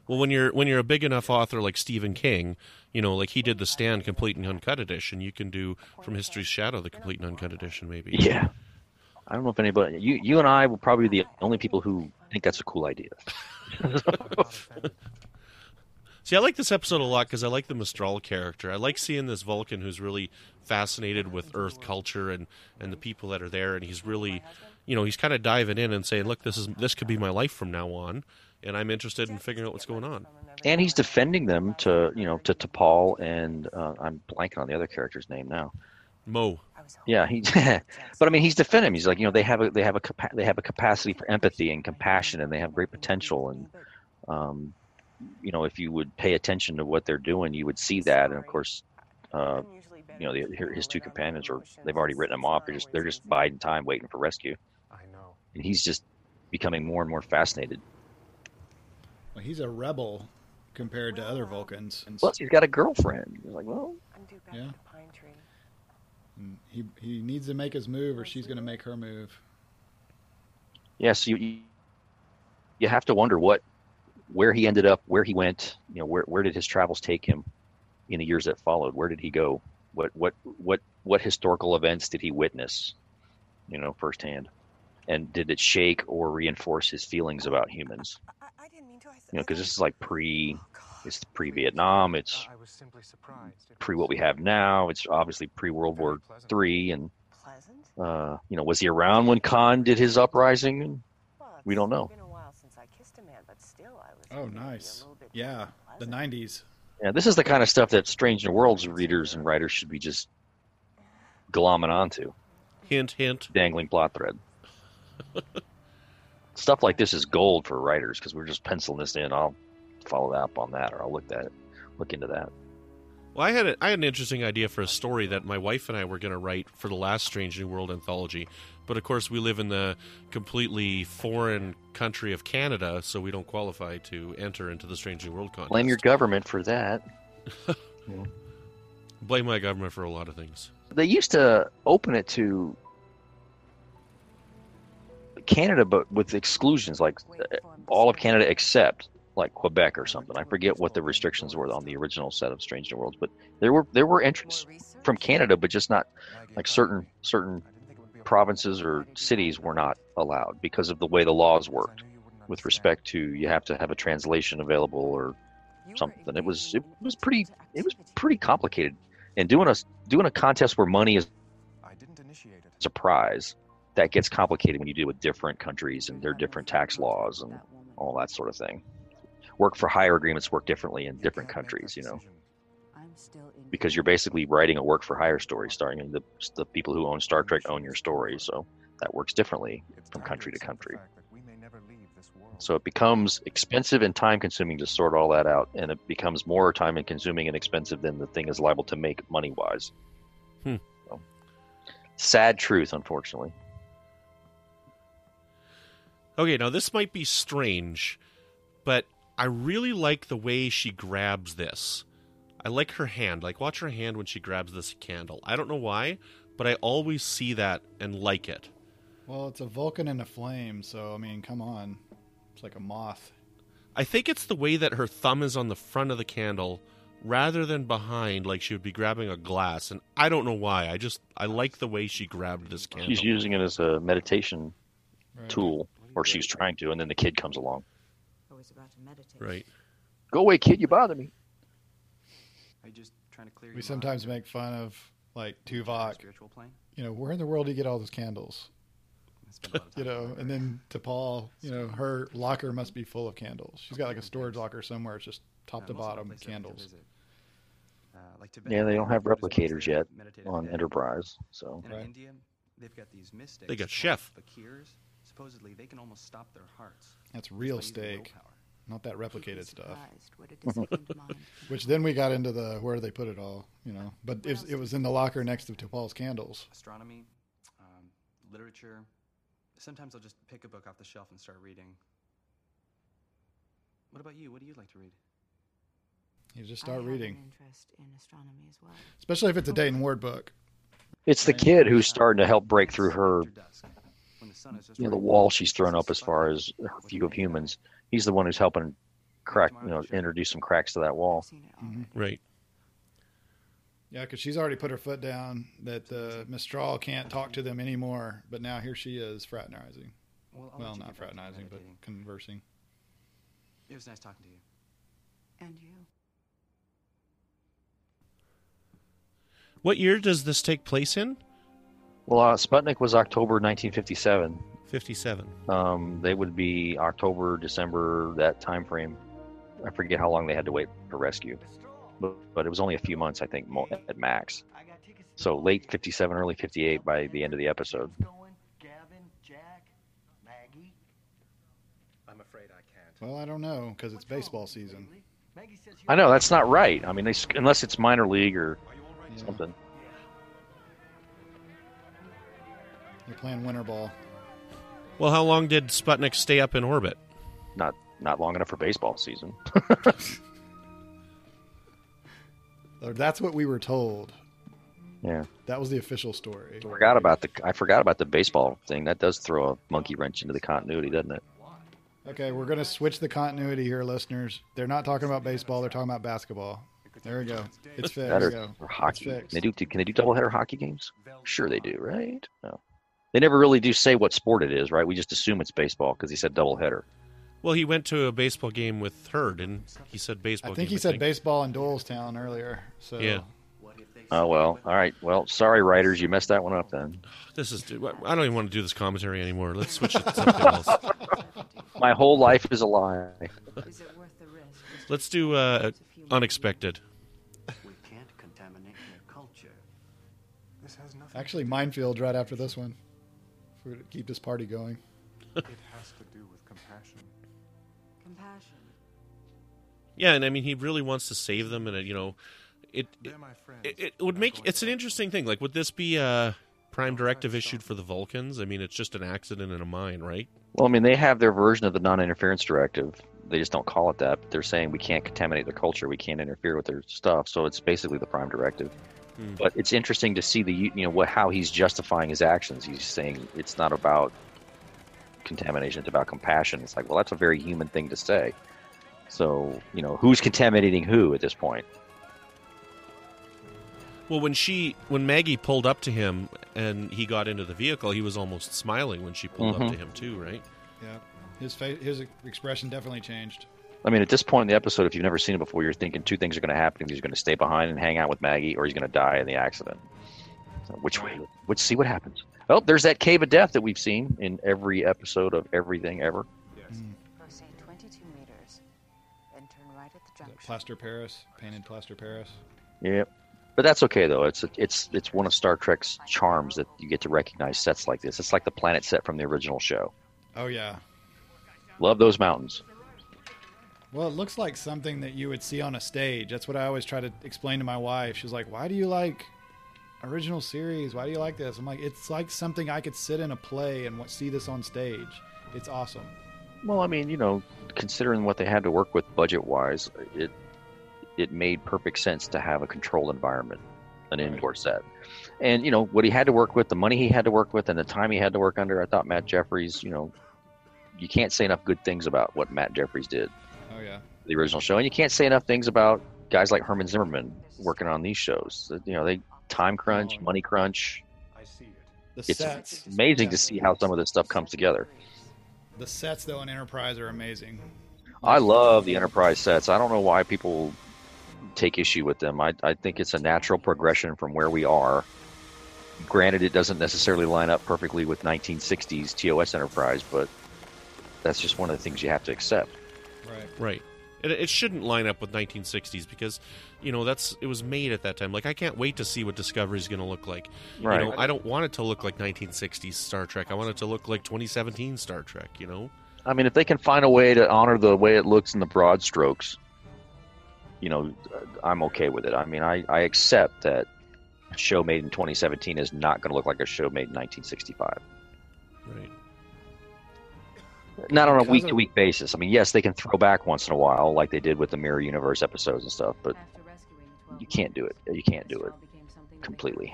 Well, when you're when you're a big enough author like Stephen King, you know, like he did the Stand complete and uncut edition, you can do from History's Shadow the complete and uncut edition, maybe. yeah. I don't know if anybody you you and I will probably be the only people who think that's a cool idea. See, I like this episode a lot because I like the Mestral character. I like seeing this Vulcan who's really fascinated with Earth culture and, and the people that are there, and he's really, you know, he's kind of diving in and saying, "Look, this is this could be my life from now on, and I'm interested in figuring out what's going on." And he's defending them to you know to T'Pol and uh, I'm blanking on the other character's name now. Mo, Yeah, he. but I mean, he's defending. him. He's like, you know, they have a they have a they have a capacity for empathy and compassion, and they have great potential. And um, you know, if you would pay attention to what they're doing, you would see that. And of course, uh, you know, the, his two companions are they've already written him off. They're just they're just biding time, waiting for rescue. I know. And he's just becoming more and more fascinated. Well, he's a rebel compared to other Vulcans. Plus, he's got a girlfriend. He's like, well, Yeah. he he needs to make his move, or she's going to make her move. yes, you you- you have to wonder what where he ended up, where he went. You know, where where did his travels take him in the years that followed? Where did he go? What what what what historical events did he witness? You know, firsthand, and did it shake or reinforce his feelings about humans? I didn't mean to. You know, because this is like pre, it's pre Vietnam. It's I was simply surprised. It pre what we have now. It's obviously pre World War pleasant. Three, and uh, you know, was he around when Khan did his uprising? We don't know. Oh, nice. Yeah, the '90s. Yeah, this is the kind of stuff that Strange New Worlds readers and writers should be just glomming onto, hint, hint. dangling plot thread. stuff like this is gold for writers because we're just penciling this in. I'll follow up on that, or I'll look at it, look into that. Well, I had a, I had an interesting idea for a story that my wife and I were going to write for the last Strange New World anthology, but of course we live in the completely foreign country of Canada, so we don't qualify to enter into the Strange New World contest. Blame your government for that. Blame my government for a lot of things. They used to open it to Canada, but with exclusions, like uh, all of Canada except like Quebec or something. I forget what the restrictions were on the original set of Strange New Worlds, but there were there were entries from Canada, but just not like certain certain provinces or cities were not allowed because of the way the laws worked with respect to you have to have a translation available or something. It was it was pretty it was pretty complicated. And doing a doing a contest where money is a prize that gets complicated when you deal with different countries and their different tax laws and all that sort of thing. Work for hire agreements work differently in different countries, you know, because you're basically writing a work for hire story, starring the the people who own Star Trek own your story, so that works differently from country to country. So it becomes expensive and time consuming to sort all that out, and it becomes more time and consuming and expensive than the thing is liable to make money wise. Hmm. So, sad truth, unfortunately. Okay, now this might be strange, but I really like the way she grabs this. I like her hand. Like, watch her hand when she grabs this candle. I don't know why, but I always see that and like it. Well, it's a Vulcan and a flame, so I mean, come on. It's like a moth. I think it's the way that her thumb is on the front of the candle rather than behind, like she would be grabbing a glass. And I don't know why. I just, I like the way she grabbed this candle. She's using it as a meditation Right. tool, or she's trying to, and then the kid comes along. Always about to meditate. Right. Go away, kid! You bother me. Are trying to clear We your sometimes mind? make fun of like Tuvok. spiritual plane? You know, where in the world do you get all those candles? Spend a lot of You time in the know, and then T'Pol, you know, her locker must be full of candles. She's got like a storage locker somewhere. It's just top Uh, to most of the bottom places I like to candles. Uh, like Tibet, Yeah, they don't have replicators yet on every day. Enterprise, so And in Right. India, they've got these mystics. They got chef. Fakirs. Supposedly, they can almost stop their hearts. That's real steak, willpower. Not that replicated stuff. Surprised what a disciplined mind. Which then we got into the where they put it all, you know. But it was, it was in the locker next to, T'Pol's candles. Astronomy, um, literature. Sometimes I'll just pick a book off the shelf and start reading. What about you? What do you like to read? You just I start have reading, An interest in astronomy as well. especially if it's a Dayton Ward book. it's the kid who's starting to help break through her, After dusk, when the sun is just you know, the wall she's thrown up as far as her view of humans. He's the one who's helping crack, you know, introduce some cracks to that wall. I've seen it all. Mhm. Right. Yeah, because she's already put her foot down that uh, Mestral can't talk to them anymore. But now here she is fraternizing. Well, Well, not get back to fraternizing, but conversing. It was nice talking to you. And you. What year does this take place in? Well, uh, Sputnik was October 1957. 57. Um, they would be October, December, that time frame. I forget how long they had to wait for rescue, but, but it was only a few months, I think, at max. So late 57, early 58 by the end of the episode. I'm afraid I can't. Well, I don't know because it's baseball season. I know that's not right. I mean, they, unless it's minor league or Yeah, something. they're playing winter ball. Well, how long did Sputnik stay up in orbit? Not not long enough for baseball season. That's what we were told. Yeah, That was the official story. forgot about the I forgot about the baseball thing. That does throw a monkey wrench into the continuity, doesn't it? Okay, we're going to switch the continuity here, listeners. They're not talking about baseball. They're talking about basketball. There we go. It's fixed. That There or, or hockey. It's Can they do can they do doubleheader hockey games? Sure they do, right? No. They never really do say what sport it is, right? We just assume it's baseball because he said doubleheader. Well, he went to a baseball game with her, didn't he? Said baseball. I think game, he said baseball in Doylestown earlier. So Yeah. Oh well, all right. Well, sorry, writers, you messed that one up then. This is. I don't even want to do this commentary anymore. Let's switch it to something else. My whole life is a lie. Is it worth the risk? Let's do uh, unexpected. We can't contaminate their culture. This has nothing. actually, minefield right after this one. If we're to keep this party going. It has to do with compassion. compassion? Yeah, and I mean, he really wants to save them, and uh, you know, it it, it would make it's an interesting thing. Like, would this be a prime directive issued for the Vulcans? I mean, it's just an accident in a mine, right? Well, I mean, they have their version of the non-interference directive. They just don't call it that. But they're saying we can't contaminate their culture. We can't interfere with their stuff. So it's basically the prime directive. Hmm. But it's interesting to see the you know what how he's justifying his actions. He's saying it's not about contamination; it's about compassion. It's like, well, that's a very human thing to say. So you know, who's contaminating who at this point? Well, when she when Maggie pulled up to him and he got into the vehicle, he was almost smiling when she pulled up Mhm. to him too, right? Yeah, his face, his expression definitely changed. I mean, at this point in the episode, if you've never seen it before, you're thinking two things are going to happen: he's going to stay behind and hang out with Maggie, or he's going to die in the accident. So which way? Let's see what happens. Oh, there's that cave of death that we've seen in every episode of everything ever. Mm. Proceed 22 meters. Then turn right at the junction. Plaster Paris, painted plaster Paris. Yep. But that's okay though. It's it's it's one of Star Trek's charms that you get to recognize sets like this. It's like the planet set from the original show. Oh yeah. Love those mountains. Well, it looks like something that you would see on a stage. That's what I always try to explain to my wife. She's like, "Why do you like original series? Why do you like this?" I'm like, "It's like something I could sit in a play and see this on stage. It's awesome." Well, I mean, you know, considering what they had to work with budget wise, it it made perfect sense to have a controlled environment, an indoor set. And you know what he had to work with, the money he had to work with, and the time he had to work under. I thought Matt Jefferies, you know, you can't say enough good things about what Matt Jefferies did, Oh yeah. the original show, and you can't say enough things about guys like Herman Zimmerman working on these shows. You know, they time crunch, oh. money crunch. I see it. The It's sets. amazing to see how some of this stuff comes together. The sets though in Enterprise are amazing. I love the Enterprise sets. I don't know why people take issue with them. I, I think it's a natural progression from where we are. Granted, it doesn't necessarily line up perfectly with 1960s TOS Enterprise, but that's just one of the things you have to accept. Right. Right. It, it shouldn't line up with 1960s because, you know, that's it was made at that time. Like I can't wait to see what Discovery is going to look like. Right. You know, I don't want it to look like 1960s Star Trek. I want it to look like 2017 Star Trek. You know. I mean, if they can find a way to honor the way it looks in the broad strokes, you know, I'm okay with it. I mean, I, I accept that a show made in 2017 is not going to look like a show made in 1965. Right. Not on a week to week basis. I mean, yes, they can throw back once in a while, like they did with the Mirror Universe episodes and stuff, but you can't do it. You can't do it completely.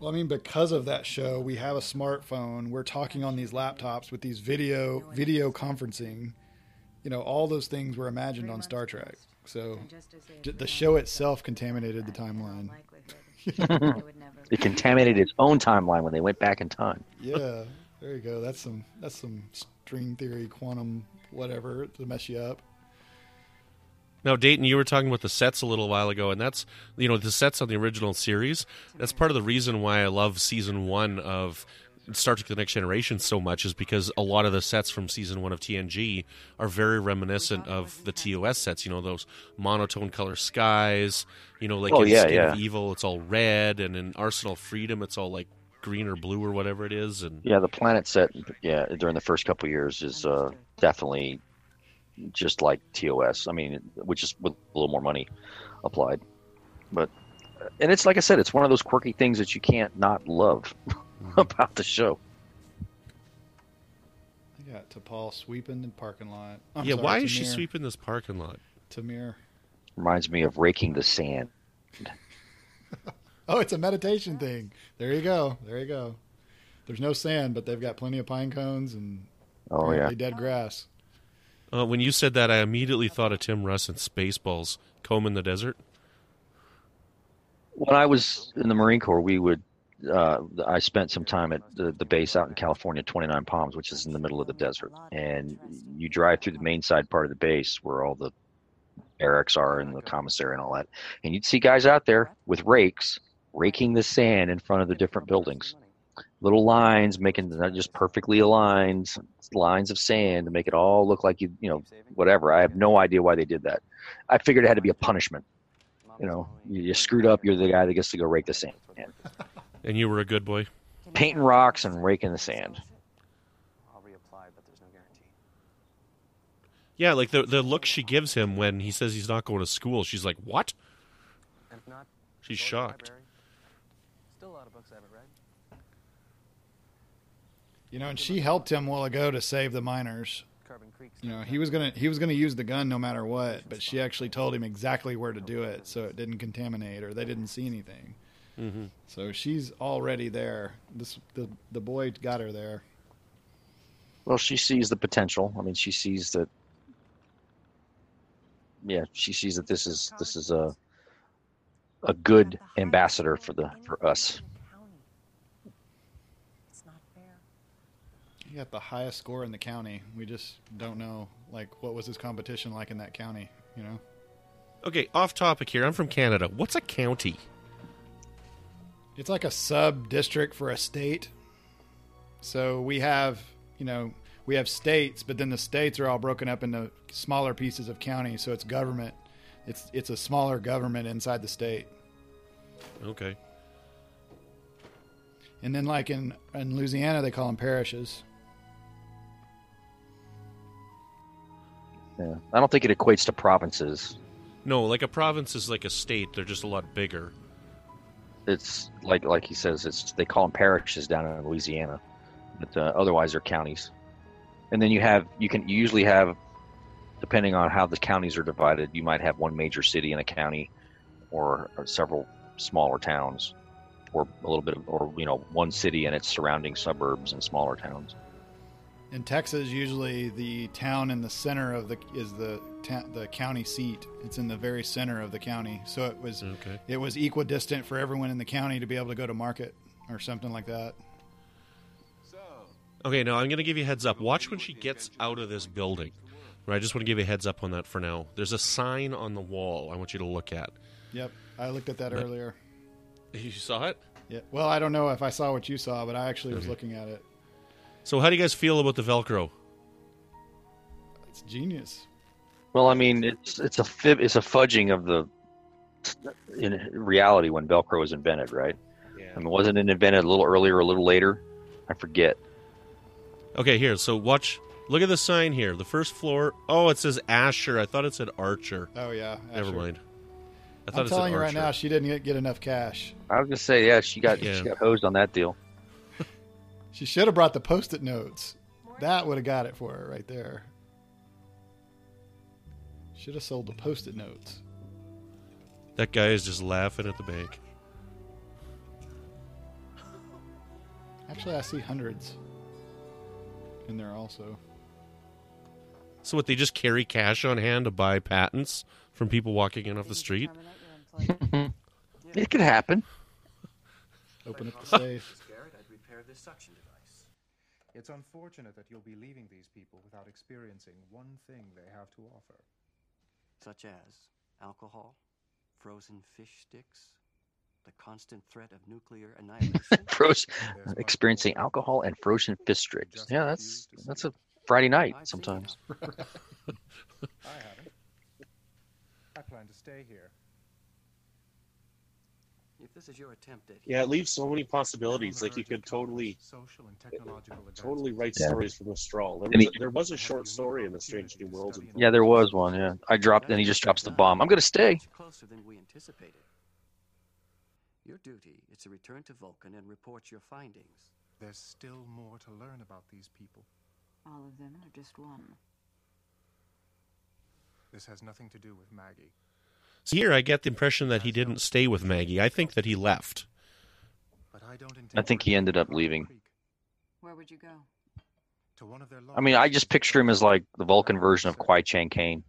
Well, I mean, because of that show, we have a smartphone. We're talking on these laptops with these video video conferencing. You know, all those things were imagined on Star Trek. So the show itself contaminated the timeline. It contaminated its own timeline when they went back in time. yeah, there you go. That's some that's some string theory, quantum, whatever to mess you up. Now, Dayton, you were talking about the sets a little while ago, and that's you know the sets on the original series. That's part of the reason why I love season one of Star Trek: The Next Generation so much, is because a lot of the sets from season one of TNG are very reminiscent of the TOS sets. You know those monotone color skies. You know, like Oh, in yeah, Skin yeah. of Evil, it's all red, and in Arsenal Freedom, it's all like green or blue or whatever it is. And Yeah, the planet set, yeah, during the first couple of years is uh, definitely just like TOS. I mean, which is with a little more money applied. But, and it's like I said, it's one of those quirky things that you can't not love about the show. I got T'Pol sweeping the parking lot. I'm yeah, sorry, why is she T'Mir. sweeping this parking lot? T'Mir. Reminds me of raking the sand. Oh, it's a meditation thing. There you go. There you go. There's no sand, but they've got plenty of pine cones and Oh, yeah. dead grass. Uh, when you said that, I immediately thought of Tim Russ and Spaceballs, Comb in the Desert. When I was in the Marine Corps, we would. Uh, I spent some time at the, the base out in California, 29 Palms, which is in the middle of the desert. And you drive through the main side part of the base where all the barracks are and the commissary and all that. And you'd see guys out there with rakes raking the sand in front of the different buildings. Little lines making not just perfectly aligned lines of sand to make it all look like you, you know, whatever. I have no idea why they did that. I figured it had to be a punishment. You know, you, you screwed up, you're the guy that gets to go rake the sand. And you were a good boy. Painting rocks and raking the sand. I'll reapply, but there's no guarantee. Yeah, like the the look she gives him when he says he's not going to school. She's like, "What?" And if not, She's shocked. Still a lot of books I haven't read. You know, and she helped him a while ago to save the miners. Carbon Creek's You know, he was gonna he was gonna use the gun no matter what, but she actually told him exactly where to do it, so it didn't contaminate or they didn't see anything. hmm So she's already there. This the the boy got her there. Well, she sees the potential. I mean, she sees that. Yeah, she sees that this is this is a a good ambassador for the for us. It's not fair. He got the highest score in the county. We just don't know like what was his competition like in that county. You know, Okay, off topic here. I'm from Canada. What's a county? it's like a sub district for a state. So we have you know we have states, but then the states are all broken up into smaller pieces of county, So it's government. It's it's a smaller government inside the state. Okay. And then like in in Louisiana, they call them parishes. Yeah, I don't think it equates to provinces. No, like a province is like a state. They're just a lot bigger. It's like like he says, it's they call them parishes down in Louisiana, but uh, otherwise they're counties. And then you have you can you usually have, depending on how the counties are divided, you might have one major city in a county, or, or several smaller towns, or a little bit of, or you know one city and its surrounding suburbs and smaller towns. In Texas, usually the town in the center of the is the ta- the county seat. It's in the very center of the county, so it was Okay. it was equidistant for everyone in the county to be able to go to market or something like that. Okay, now I'm going to give you a heads up. Watch when she gets out of this building. Right, I just want to give you a heads up on that for now. There's a sign on the wall I want you to look at. Yep, I looked at that But- earlier. You saw it? Yeah. Well, I don't know if I saw what you saw, but I actually was Okay. looking at it. So, how do you guys feel about the Velcro? It's genius. Well, I mean, it's it's a fib, it's a fudging of the in reality when Velcro was invented, right? Yeah. I mean, wasn't it invented a little earlier, or a little later? I forget. Okay, here. So, watch. Look at the sign here. The first floor. Oh, it says Asher. I thought it said Archer. Oh yeah. Never mind. I thought I'm it said telling you right now, she didn't get, get enough cash. I was gonna say, yeah, she got Yeah. she got hosed on that deal. She should have brought the post-it notes. That would have got it for her right there. Should have sold the post-it notes. That guy is just laughing at the bank. Actually, I see hundreds in there also. So, what? They just carry cash on hand to buy patents from people walking in off the street? It could happen. Open up the safe. Garrett, I'd repair this suction device. It's unfortunate that you'll be leaving these people without experiencing one thing they have to offer. Such as alcohol, frozen fish sticks, the constant threat of nuclear annihilation. Frozen, experiencing alcohol and frozen fish sticks. Yeah, that's that's a Friday night sometimes. I haven't. I plan to stay here. If this is your attempt at Yeah, it leaves so many possibilities. Like you could totally, Social and technological uh, totally write Yeah. stories from the straw. There was, he- a, there was a short story in the Strange New Worlds. and- Yeah, there was one. Yeah, I dropped, and he just drops the bomb. I'm gonna stay. closer than we anticipated. Your duty is to return to Vulcan and report your findings. There's still more to learn about these people. All of them or just one? This has nothing to do with Maggie. So here, I get the impression that he didn't stay with Maggie. I think that he left. But I don't intend I think he ended up leaving. Where would you go? to one of their I mean, I just picture him as like the Vulcan version of Kwai Chang Caine,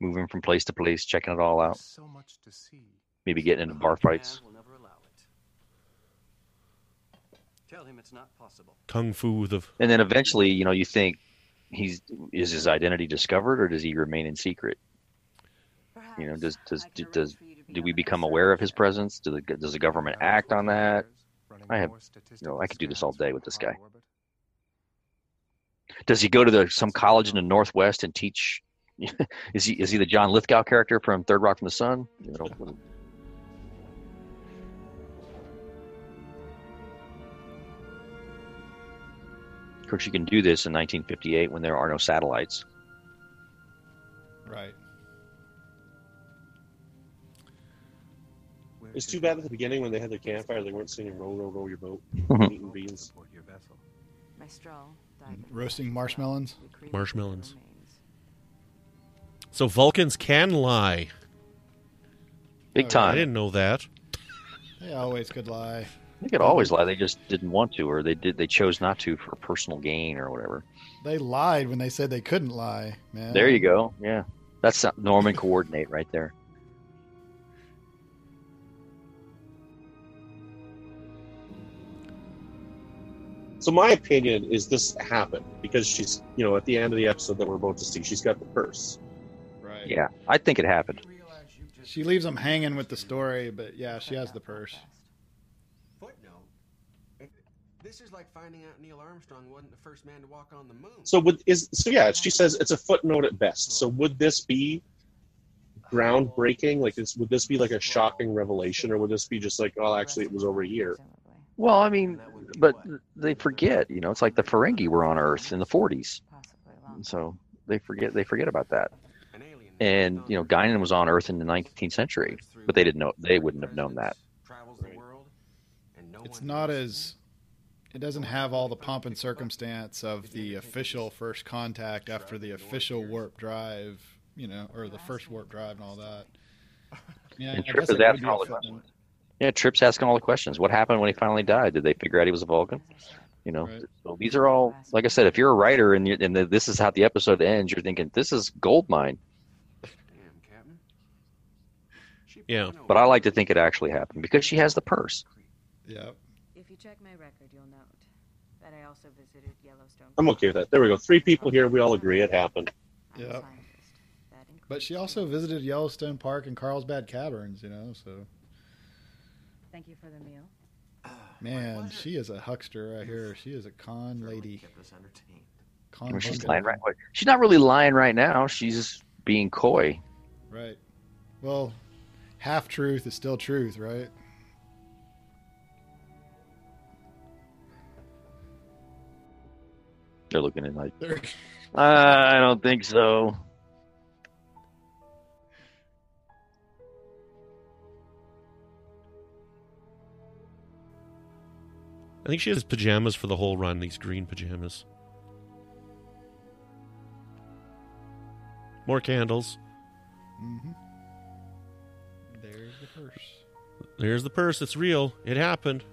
moving from place to place, checking it all out. so much to see. Maybe getting into bar fights. will never allow it. Tell him it's not possible. Kung Fu the. And then eventually, you know, you think he's is his identity discovered, or does he remain in secret? You know, does does do, does do we become aware of his presence? Do the, does the government act on that? I have, you know, I could do this all day with this guy. Does he go to the some college in the Northwest and teach? is he is he the John Lithgow character from Third Rock from the Sun? You know, of course, you can do this in 1958 when there are no satellites. Right. It's too bad at the beginning when they had their campfire, they weren't singing "Row, row, row your boat," Mhm. eating beans. My straw died. Roasting marshmallows. Marshmallows. So Vulcans can lie. Big time. I didn't know that. They always could lie. They could always lie. They just didn't want to, or they did. They chose not to for personal gain or whatever. They lied when they said they couldn't lie, man. There you go. Yeah, that's Norman coordinate right there. So my opinion is this happened because she's, you know, at the end of the episode that we're about to see, she's got the purse. Right. Yeah, I think it happened. She leaves them hanging with the story, but yeah, she has the purse. Footnote. This is like finding out Neil Armstrong wasn't the first man to walk on the moon. So would is so yeah, she says it's a footnote at best. So would this be groundbreaking? Like this would this be like a shocking revelation or would this be just like, oh actually it was over a year? Well, I mean, but they forget. You know, it's like the Ferengi were on Earth in the 40s, so they forget. They forget about that. And you know, Guinan was on Earth in the 19th century, but they didn't know. They wouldn't have known that. It's not as. It doesn't have all the pomp and circumstance of the official first contact after the official warp drive, you know, or the first warp drive and all that. Yeah, And I Trip guess is it would asking be all the questions. Yeah, Trip's asking all the questions. What happened when he finally died? Did they figure out he was a Vulcan? You know, so these are all like I said. If you're a writer and, you, and the, this is how the episode ends, you're thinking this is gold mine. Damn, Captain. Yeah. But I like to think it actually happened because she has the purse. Yeah. If you check my record, you'll note that I also visited Yellowstone. I'm okay with that. There we go. Three people here, we all agree it happened. Yeah. But she also visited Yellowstone Park and Carlsbad Caverns, you know, so Thank you for the meal. man, she is a huckster right here. She is a con lady. Con I mean, she's lying right. She's not really lying right now. She's just being coy. Right. Well, half truth is still truth, right? They're looking at like, There- uh, I don't think so. I think she has pajamas for the whole run. These green pajamas. More candles. Mm-hmm. There's the purse. There's the purse. It's real. It happened.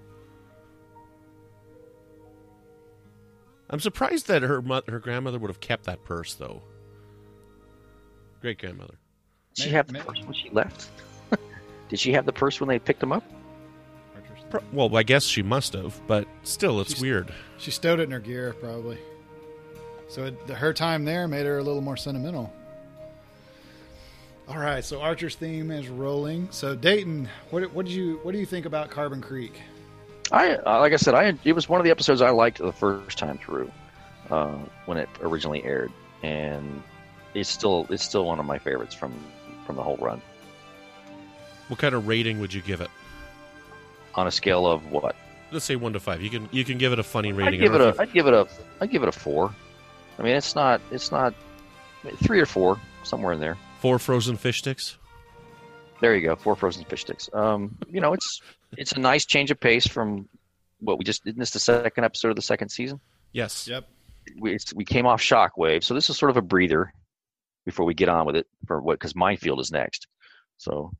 I'm surprised that her mo- her grandmother would have kept that purse, though. Great grandmother. Did she have the purse when she left? Did she have the purse when they picked him up? Pro- well, I guess she must have, but still, it's weird. She stowed it in her gear, probably. So it, her time there made her a little more sentimental. All right, so Archer's theme is rolling. So Dayton, what what did you what do you think about Carbon Creek? I uh, like I said, I it was one of the episodes I liked the first time through uh, when it originally aired, and it's still it's still one of my favorites from from the whole run. What kind of rating would you give it? On a scale of what? Let's say one to five. You can you can give it a funny rating. I'd rating. give I it don't know a if I'd give it a I'd give it a four. I mean, it's not it's not three or four somewhere in there. four frozen fish sticks. There you go, four frozen fish sticks. Um, you know, it's it's a nice change of pace from what we just did. This the second episode of the second season. Yes. Yep. We it's, we came off Shockwave, so this is sort of a breather before we get on with it for what because Minefield is next. So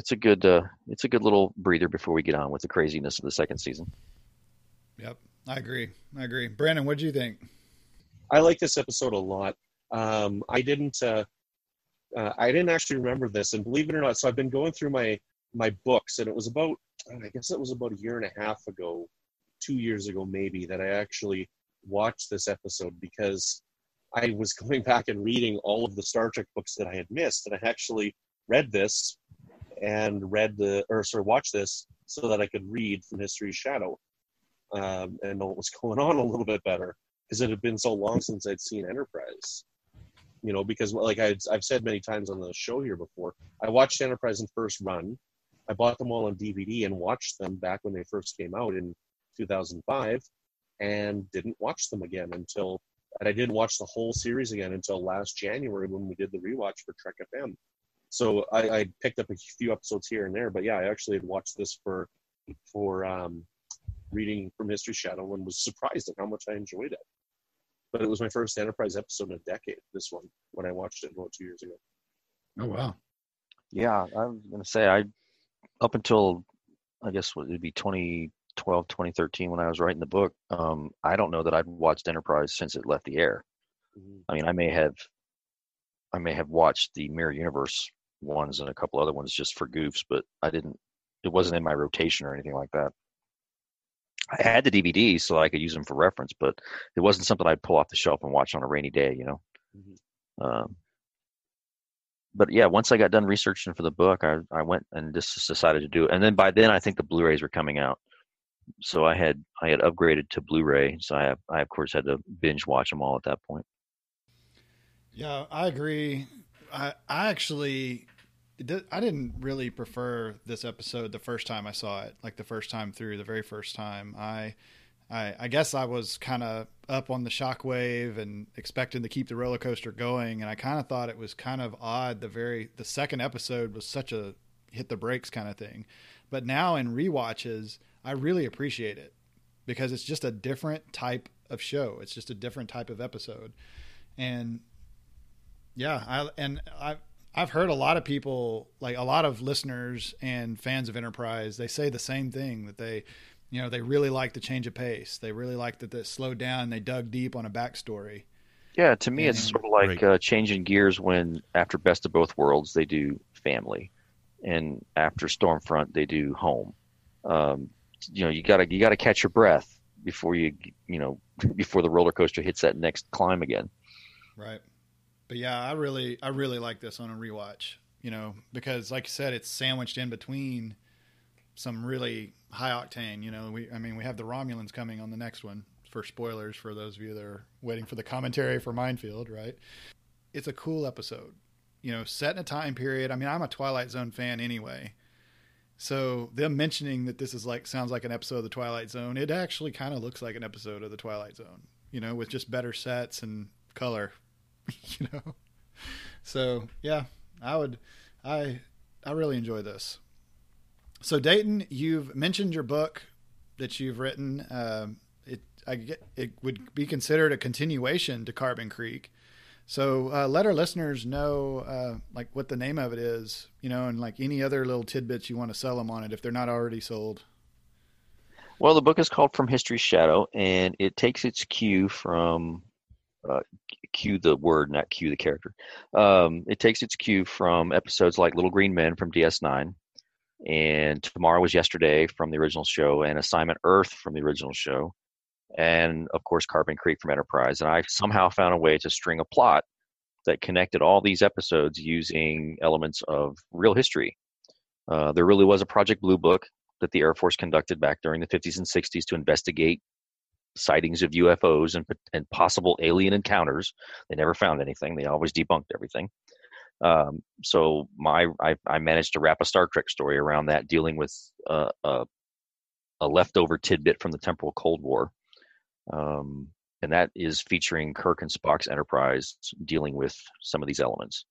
it's a good uh, it's a good little breather before we get on with the craziness of the second season. Yep, I agree. I agree. Brandon, what do you think? I like this episode a lot. Um, I didn't. Uh, uh, I didn't actually remember this, and believe it or not, so I've been going through my my books, and it was about. I guess it was about a year and a half ago, two years ago maybe, that I actually watched this episode because I was going back and reading all of the Star Trek books that I had missed, and I actually read this and read the or sorry, watched this so that I could read from History's Shadow um, and know what was going on a little bit better because it had been so long since I'd seen Enterprise. You know, because like i I've said many times on the show here before, I watched Enterprise in first run. I bought them all on DVD and watched them back when they first came out in 2005, and didn't watch them again until, and I didn't watch the whole series again until last January when we did the rewatch for Trek FM. So I, I picked up a few episodes here and there. But yeah, I actually had watched this for for um, reading from History Shadow and was surprised at how much I enjoyed it. But it was my first Enterprise episode in a decade. This one when I watched it about two years ago. Oh wow. Yeah, I was gonna say I up until I guess what it'd be 2012, 2013 when I was writing the book. Um, I don't know that I'd watched Enterprise since it left the air. I mean, I may have, I may have watched the Mirror Universe ones and a couple other ones just for goofs, but I didn't. It wasn't in my rotation or anything like that. I had the DVDs so I could use them for reference, but it wasn't something I'd pull off the shelf and watch on a rainy day, you know. Um, but yeah, once I got done researching for the book, I I went and just decided to do it. And then by then, I think the Blu-rays were coming out, so I had I had upgraded to Blu-ray. So I have, I of course had to binge watch them all at that point. Yeah, I agree. I I actually I didn't really prefer this episode the first time I saw it, like the first time through, the very first time. I I, I guess I was kind of up on the shockwave and expecting to keep the roller coaster going, and I kind of thought it was kind of odd. The very the second episode was such a hit the brakes kind of thing, but now in rewatches, I really appreciate it because it's just a different type of show. It's just a different type of episode, and yeah, I and I I've heard a lot of people, like a lot of listeners and fans of Enterprise, they say the same thing that they, you know, they really like the change of pace. They really like that they slowed down. They dug deep on a backstory. Yeah, to me, it's sort of like uh, changing gears when after Best of Both Worlds they do family, and after Stormfront they do home. Um, you know, you gotta you gotta catch your breath before you you know before the roller coaster hits that next climb again. Right. But yeah, I really I really like this on a rewatch. You know, because like you said, it's sandwiched in between some really high octane. You know, we I mean we have the Romulans coming on the next one for spoilers for those of you that are waiting for the commentary for Minefield, right? It's a cool episode. You know, set in a time period. I mean, I'm a Twilight Zone fan anyway. So them mentioning that this is like sounds like an episode of the Twilight Zone, it actually kind of looks like an episode of the Twilight Zone. You know, with just better sets and color. you know. So yeah, I would, I, I really enjoy this. So Dayton, you've mentioned your book that you've written. Um, it, I get, it would be considered a continuation to Carbon Creek. So uh, let our listeners know, uh, like what the name of it is, you know, and like any other little tidbits you want to sell them on it if they're not already sold. Well, the book is called From History's Shadow, and it takes its cue from uh, cue the word, not cue the character. Um, it takes its cue from episodes like Little Green Men from DS9, and Tomorrow Was Yesterday from the original show, and Assignment Earth from the original show, and of course Carbon Creek from Enterprise. And I somehow found a way to string a plot that connected all these episodes using elements of real history. Uh, there really was a Project Blue Book that the Air Force conducted back during the 50s and 60s to investigate sightings of UFOs and, and possible alien encounters. They never found anything. They always debunked everything. Um, so my I, I, managed to wrap a Star Trek story around that, dealing with uh, a, a, leftover tidbit from the temporal Cold War, um, and that is featuring Kirk and Spock's Enterprise dealing with some of these elements.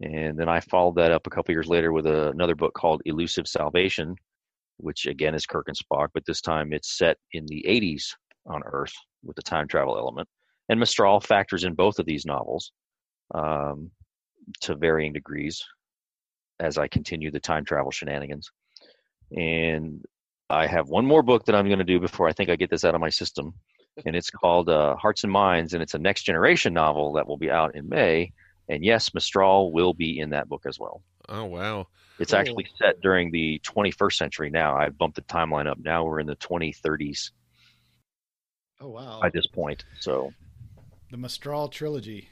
And then I followed that up a couple years later with a, another book called Elusive Salvation, which again is Kirk and Spock, but this time it's set in the 80s on Earth with the time travel element. And Mestral factors in both of these novels um, to varying degrees as I continue the time travel shenanigans. And I have one more book that I'm going to do before I think I get this out of my system. And it's called uh, Hearts and Minds, and it's a next generation novel that will be out in May. And yes, Mestral will be in that book as well. Oh, wow. It's cool. actually set during the 21st century now. I've bumped the timeline up. Now we're in the 2030s. Oh wow! By this point, so the Mestral trilogy.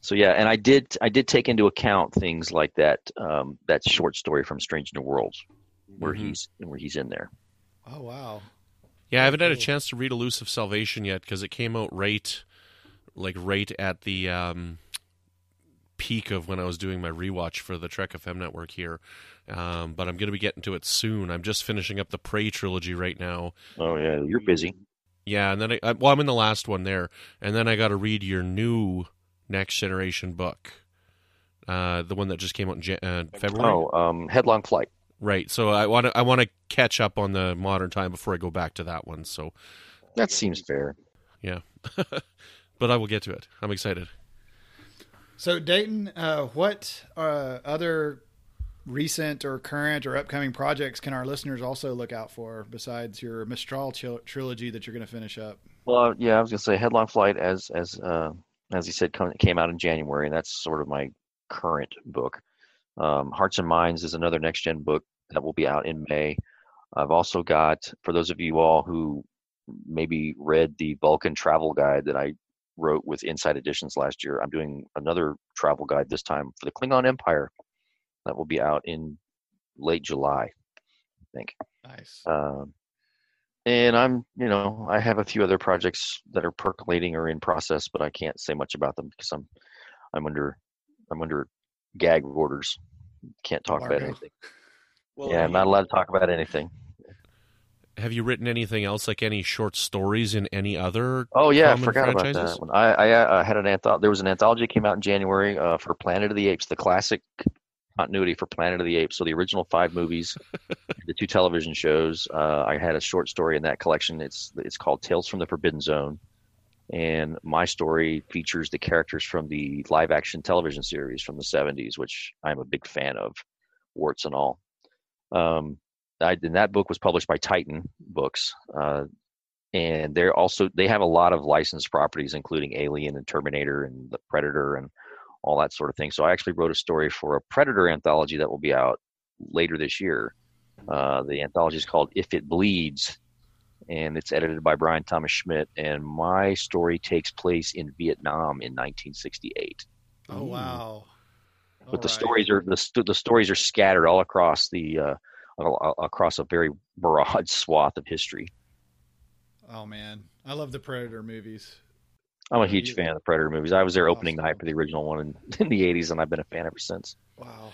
So yeah, and I did I did take into account things like that um, that short story from Strange New Worlds, where mm-hmm. he's where he's in there. Oh wow! Yeah, I haven't had a chance to read Elusive Salvation yet because it came out right, like right at the um, peak of when I was doing my rewatch for the Trek FM network here. Um, but I'm going to be getting to it soon. I'm just finishing up the Prey trilogy right now. Oh yeah, you're busy. Yeah, and then I, I well, I'm in the last one there, and then I got to read your new next generation book, Uh, the one that just came out in Jan- uh, February. Oh, um, Headlong Flight. Right. So I want to I want to catch up on the modern time before I go back to that one. So that seems fair. Yeah. but I will get to it. I'm excited. So Dayton, uh, what uh, other recent or current or upcoming projects can our listeners also look out for besides your Mestral tril- trilogy that you're going to finish up? Well, yeah, I was going to say Headlong Flight, as as uh, as he said, come, came out in January, and that's sort of my current book. Um, Hearts and Minds is another next gen book that will be out in May. I've also got, for those of you all who maybe read the Vulcan travel guide that I wrote with Insight Editions last year, I'm doing another travel guide this time for the Klingon Empire that will be out in late July, I think. Nice. Um, and I'm, you know, I have a few other projects that are percolating or in process, but I can't say much about them because I'm, I'm under, I'm under gag orders. Can't talk about anything. Well, yeah, I'm not allowed to talk about anything. Have you written anything else, like any short stories in any other? Oh yeah, I forgot franchises? about that one. I, I uh, had an anthology. There was an anthology that came out in January uh, for Planet of the Apes, the classic continuity for Planet of the Apes. So the original five movies, the two television shows. Uh, I had a short story in that collection. It's it's called Tales from the Forbidden Zone, and my story features the characters from the live action television series from the '70s, which I'm a big fan of, warts and all. Um, I, and that book was published by Titan Books, uh, and they're also they have a lot of licensed properties, including Alien and Terminator and the Predator and all that sort of thing. So I actually wrote a story for a Predator anthology that will be out later this year. Uh, the anthology is called If It Bleeds, and it's edited by Bryan Thomas Schmidt. And my story takes place in Vietnam in 1968. Oh wow! But all the right. stories are the the stories are scattered all across the uh, across a very broad swath of history. Oh man, I love the Predator movies. I'm a huge fan of the Predator movies. I was there opening awesome. night for the original one in, in the 80s, and I've been a fan ever since. Wow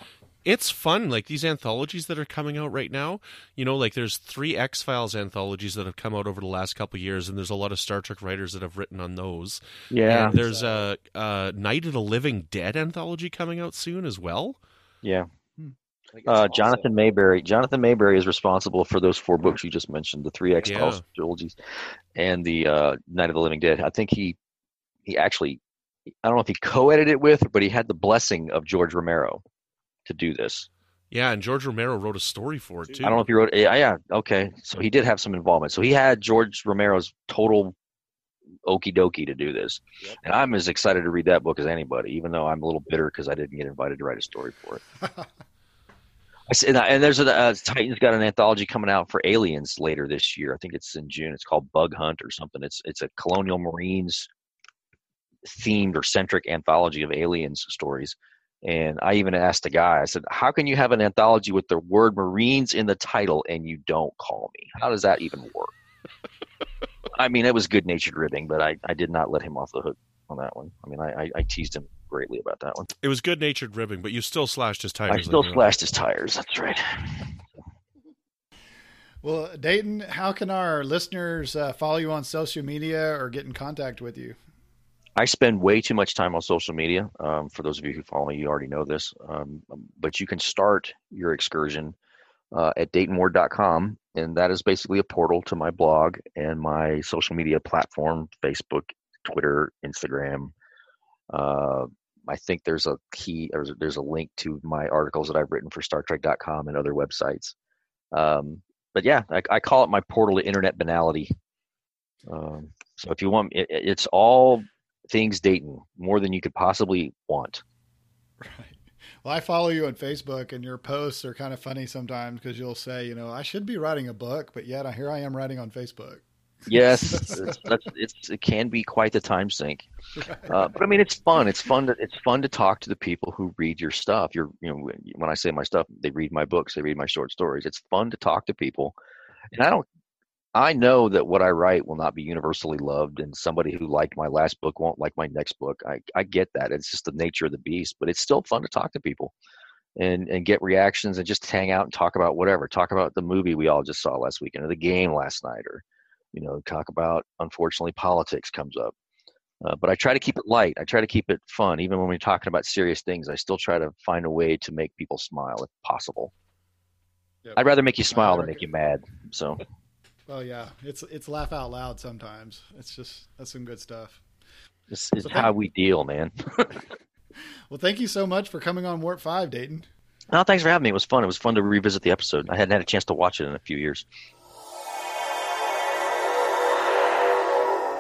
it's fun like these anthologies that are coming out right now you know like there's three x files anthologies that have come out over the last couple years and there's a lot of star trek writers that have written on those yeah and there's a, a night of the living dead anthology coming out soon as well yeah hmm. uh, Jonathan Maberry. Jonathan Maberry is responsible for those four books you just mentioned, the three X Files yeah. trilogies, and the uh, Night of the Living Dead. I think he he actually, I don't know if he co-edited it with, but he had the blessing of George Romero to do this. Yeah, and George Romero wrote a story for it too. I don't know if he wrote. Yeah, yeah, okay. So he did have some involvement. So he had George Romero's total okie dokie to do this, yep. and I'm as excited to read that book as anybody. Even though I'm a little bitter because I didn't get invited to write a story for it. I said, and there's a uh, Titan's got an anthology coming out for aliens later this year. I think it's in June. It's called Bug Hunt or something. It's it's a colonial marines themed or centric anthology of aliens stories and I even asked a guy, I said, How can you have an anthology with the word Marines in the title and you don't call me? How does that even work? I mean, it was good natured ribbing, but I, I did not let him off the hook on that one. I mean, I, I, I teased him greatly about that one. It was good natured ribbing, but you still slashed his tires. I still slashed his tires. That's right. Well, Dayton, how can our listeners uh, follow you on social media or get in contact with you? I spend way too much time on social media. Um, for those of you who follow me, you already know this. Um, but you can start your excursion uh, at DaytonWard.com, and that is basically a portal to my blog and my social media platform: Facebook, Twitter, Instagram. Uh, I think there's a key, there's, there's a link to my articles that I've written for StarTrek.com and other websites. Um, but yeah, I, I, call it my portal to internet banality. Um, so if you want, it, it's all things Dayton more than you could possibly want. Right. Well, I follow you on Facebook, and your posts are kind of funny sometimes because you'll say, you know, I should be writing a book, but yet here I am writing on Facebook. Yes, it's, it's, it can be quite the time sink, right. uh, but I mean, it's fun. It's fun to it's fun to talk to the people who read your stuff. You're, you know, when I say my stuff, they read my books, they read my short stories. It's fun to talk to people, and I don't I know that what I write will not be universally loved, and somebody who liked my last book won't like my next book. I, I get that. It's just the nature of the beast, but it's still fun to talk to people and, and get reactions and just hang out and talk about whatever. Talk about the movie we all just saw last weekend or the game last night, or, you know, talk about, unfortunately, politics comes up. Uh, but I try to keep it light. I try to keep it fun, even when we're talking about serious things. I still try to find a way to make people smile if possible. Yep. I'd rather make you smile than make you mad. So Well, yeah, it's it's laugh out loud sometimes. It's just that's some good stuff. this is So how we deal, man. Well, thank you so much for coming on Warp Five, Dayton. no, thanks for having me. It was fun. It was fun to revisit the episode. I hadn't had a chance to watch it in a few years.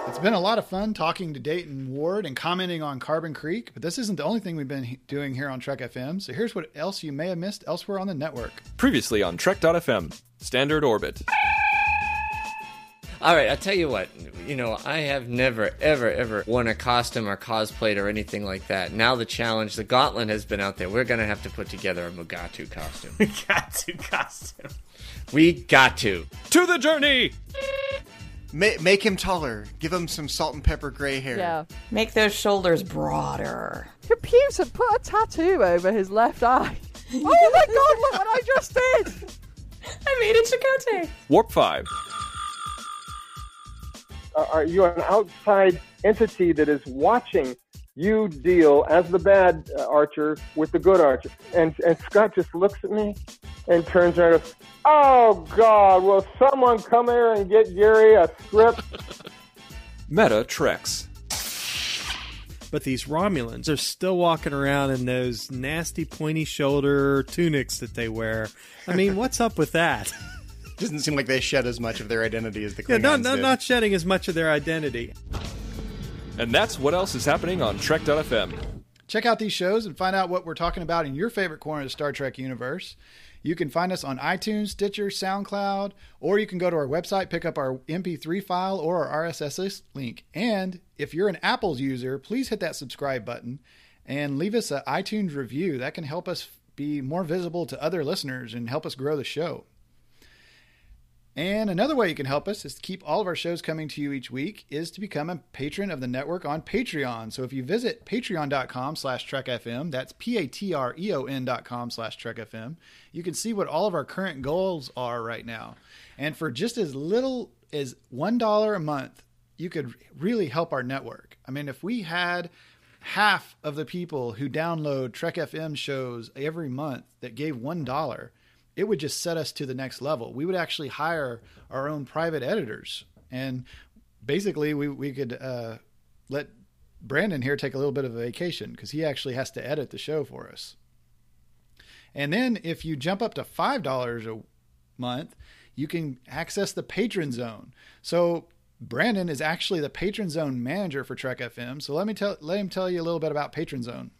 It's been a lot of fun talking to Dayton Ward and commenting on Carbon Creek, but this isn't the only thing we've been he- doing here on Trek FM. So here's what else you may have missed elsewhere on the network. Previously on Trek.fm, Standard Orbit. All right, I'll tell you what. You know, I have never, ever, ever worn a costume or cosplayed or anything like that. Now the challenge, the gauntlet has been out there. We're going to have to put together a Mugatu costume. Mugatu costume. We got to. To the journey! Ma- make him taller. Give him some salt and pepper gray hair. Yeah. Make those shoulders broader. Computer, put a tattoo over his left eye. Oh my god, look what I just did! I made it Chakotay. Warp 5. Uh, are you an outside entity that is watching you deal as the bad uh, archer with the good archer? And and Scott just looks at me and turns around and goes, "Oh God, will someone come here and get Gary a script?" Meta Treks. But these Romulans are still walking around in those nasty pointy shoulder tunics that they wear. I mean, what's up with that? Doesn't seem like they shed as much of their identity as the Klingons Yeah, not, not, did. not shedding as much of their identity. And that's what else is happening on Trek.fm. Check out these shows and find out what we're talking about in your favorite corner of the Star Trek universe. You can find us on iTunes, Stitcher, SoundCloud, or you can go to our website, pick up our MP3 file or our RSS link. And if you're an Apple's user, please hit that subscribe button and leave us an iTunes review. That can help us be more visible to other listeners and help us grow the show. And another way you can help us is to keep all of our shows coming to you each week is to become a patron of the network on Patreon. So if you visit patreon.com slash trekfm, that's P-A-T-R-E-O-N dot com slash trekfm, you can see what all of our current goals are right now. And for just as little as $1 a month, you could really help our network. I mean, if we had half of the people who download Trek FM shows every month that gave $1, it would just set us to the next level. We would actually hire our own private editors, and basically, we we could uh, let Brandon here take a little bit of a vacation because he actually has to edit the show for us. And then, if you jump up to five dollars a month, you can access the patron zone. So Brandon is actually the patron zone manager for Trek FM. So let me tell let him tell you a little bit about patron zone.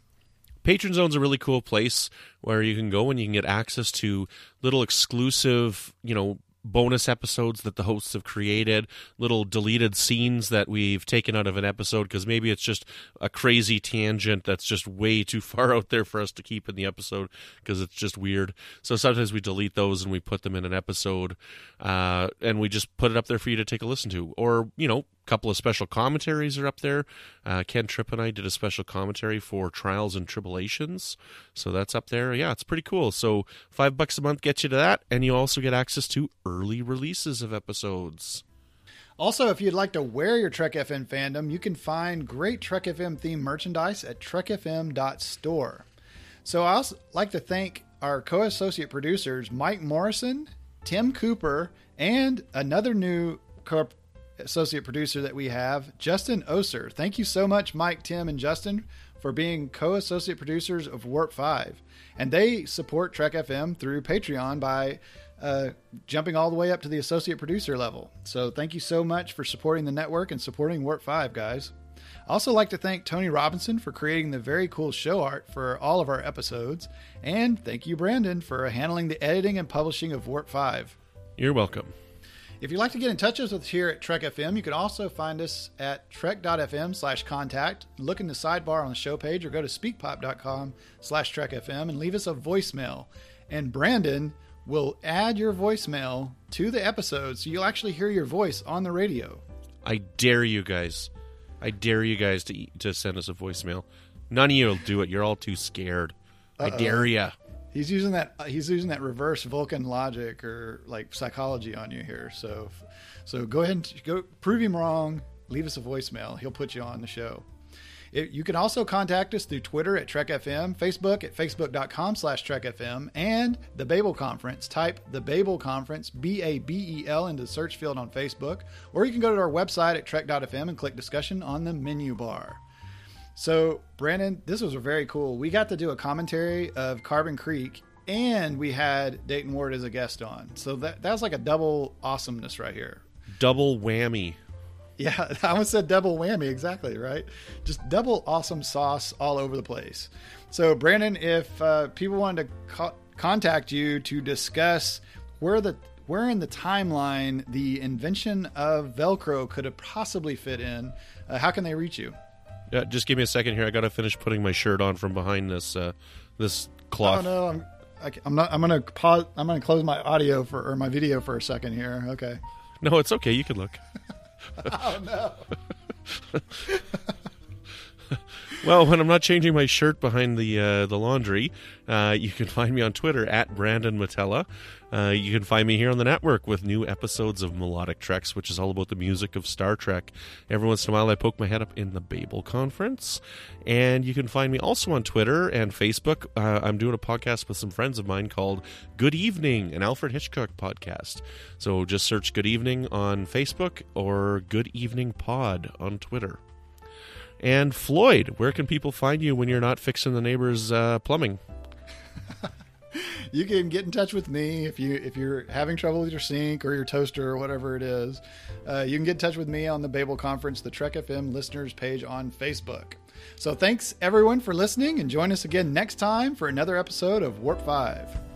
Patron Zone's a really cool place where you can go and you can get access to little exclusive, you know, bonus episodes that the hosts have created, little deleted scenes that we've taken out of an episode because maybe it's just a crazy tangent that's just way too far out there for us to keep in the episode because it's just weird. So sometimes we delete those and we put them in an episode uh, and we just put it up there for you to take a listen to. Or, you know, couple of special commentaries are up there. Uh, Ken Tripp and I did a special commentary for Trials and Tribulations, so that's up there. Yeah, it's pretty cool. So five bucks a month gets you to that, and you also get access to early releases of episodes. Also, if you'd like to wear your Trek FM fandom, you can find great Trek FM themed merchandise at trekfm.store. So I also like to thank our co-associate producers Mike Morrison, Tim Cooper, and another new co- associate producer that we have, Justin Oser. Thank you so much, Mike, Tim, and Justin, for being co associate producers of Warp 5. And they support Trek FM through Patreon by uh, jumping all the way up to the associate producer level. So thank you so much for supporting the network and supporting Warp 5, guys. I also like to thank Tony Robinson for creating the very cool show art for all of our episodes. And thank you, Brandon, for handling the editing and publishing of Warp 5. You're welcome. If you'd like to get in touch with us here at Trek FM, you can also find us at trek.fm slash contact. Look in the sidebar on the show page or go to speakpipe.com slash trekfm and leave us a voicemail. And Brandon will add your voicemail to the episode so you'll actually hear your voice on the radio. I dare you guys. I dare you guys to to send us a voicemail. None of you will do it. You're all too scared. I Uh-oh. dare you. He's using that. He's using that reverse Vulcan logic or like psychology on you here. So, so go ahead and go prove him wrong. leave us a voicemail. He'll put you on the show. It, you can also contact us through Twitter at Trek FM, Facebook at facebook.com slash Trek FM, and the Babel Conference. Type the Babel Conference, B A B E L, into the search field on Facebook, or you can go to our website at Trek.fm and click discussion on the menu bar. So, Brandon, this was very cool. We got to do a commentary of Carbon Creek, and we had Dayton Ward as a guest on. So that that was like a double awesomeness right here. Double whammy. Yeah, I almost said double whammy. Exactly right. Just double awesome sauce all over the place. So, Brandon, if uh, people wanted to co- contact you to discuss where the where in the timeline the invention of Velcro could have possibly fit in, uh, how can they reach you? Uh, just give me a second here. I got to finish putting my shirt on from behind this uh, this cloth. Oh no, I'm I, I'm not. I'm gonna pause. I'm gonna close my audio for or my video for a second here. Okay. No, it's okay. You can look. oh no. well, when I'm not changing my shirt behind the uh, the laundry, uh, you can find me on Twitter at Brandon Mutala. Uh, you can find me here on the network with new episodes of Melodic Treks, which is all about the music of Star Trek. Every once in a while, I poke my head up in the Babel Conference. And you can find me also on Twitter and Facebook. Uh, I'm doing a podcast with some friends of mine called Good Evening, an Alfred Hitchcock podcast. So just search Good Evening on Facebook or Good Evening Pod on Twitter. And Floyd, where can people find you when you're not fixing the neighbor's uh, plumbing? you can get in touch with me if you if you're having trouble with your sink or your toaster or whatever it is. Uh, you can get in touch with me on the Babel Conference, the Trek FM listeners page on Facebook. So thanks everyone for listening, and join us again next time for another episode of Warp Five.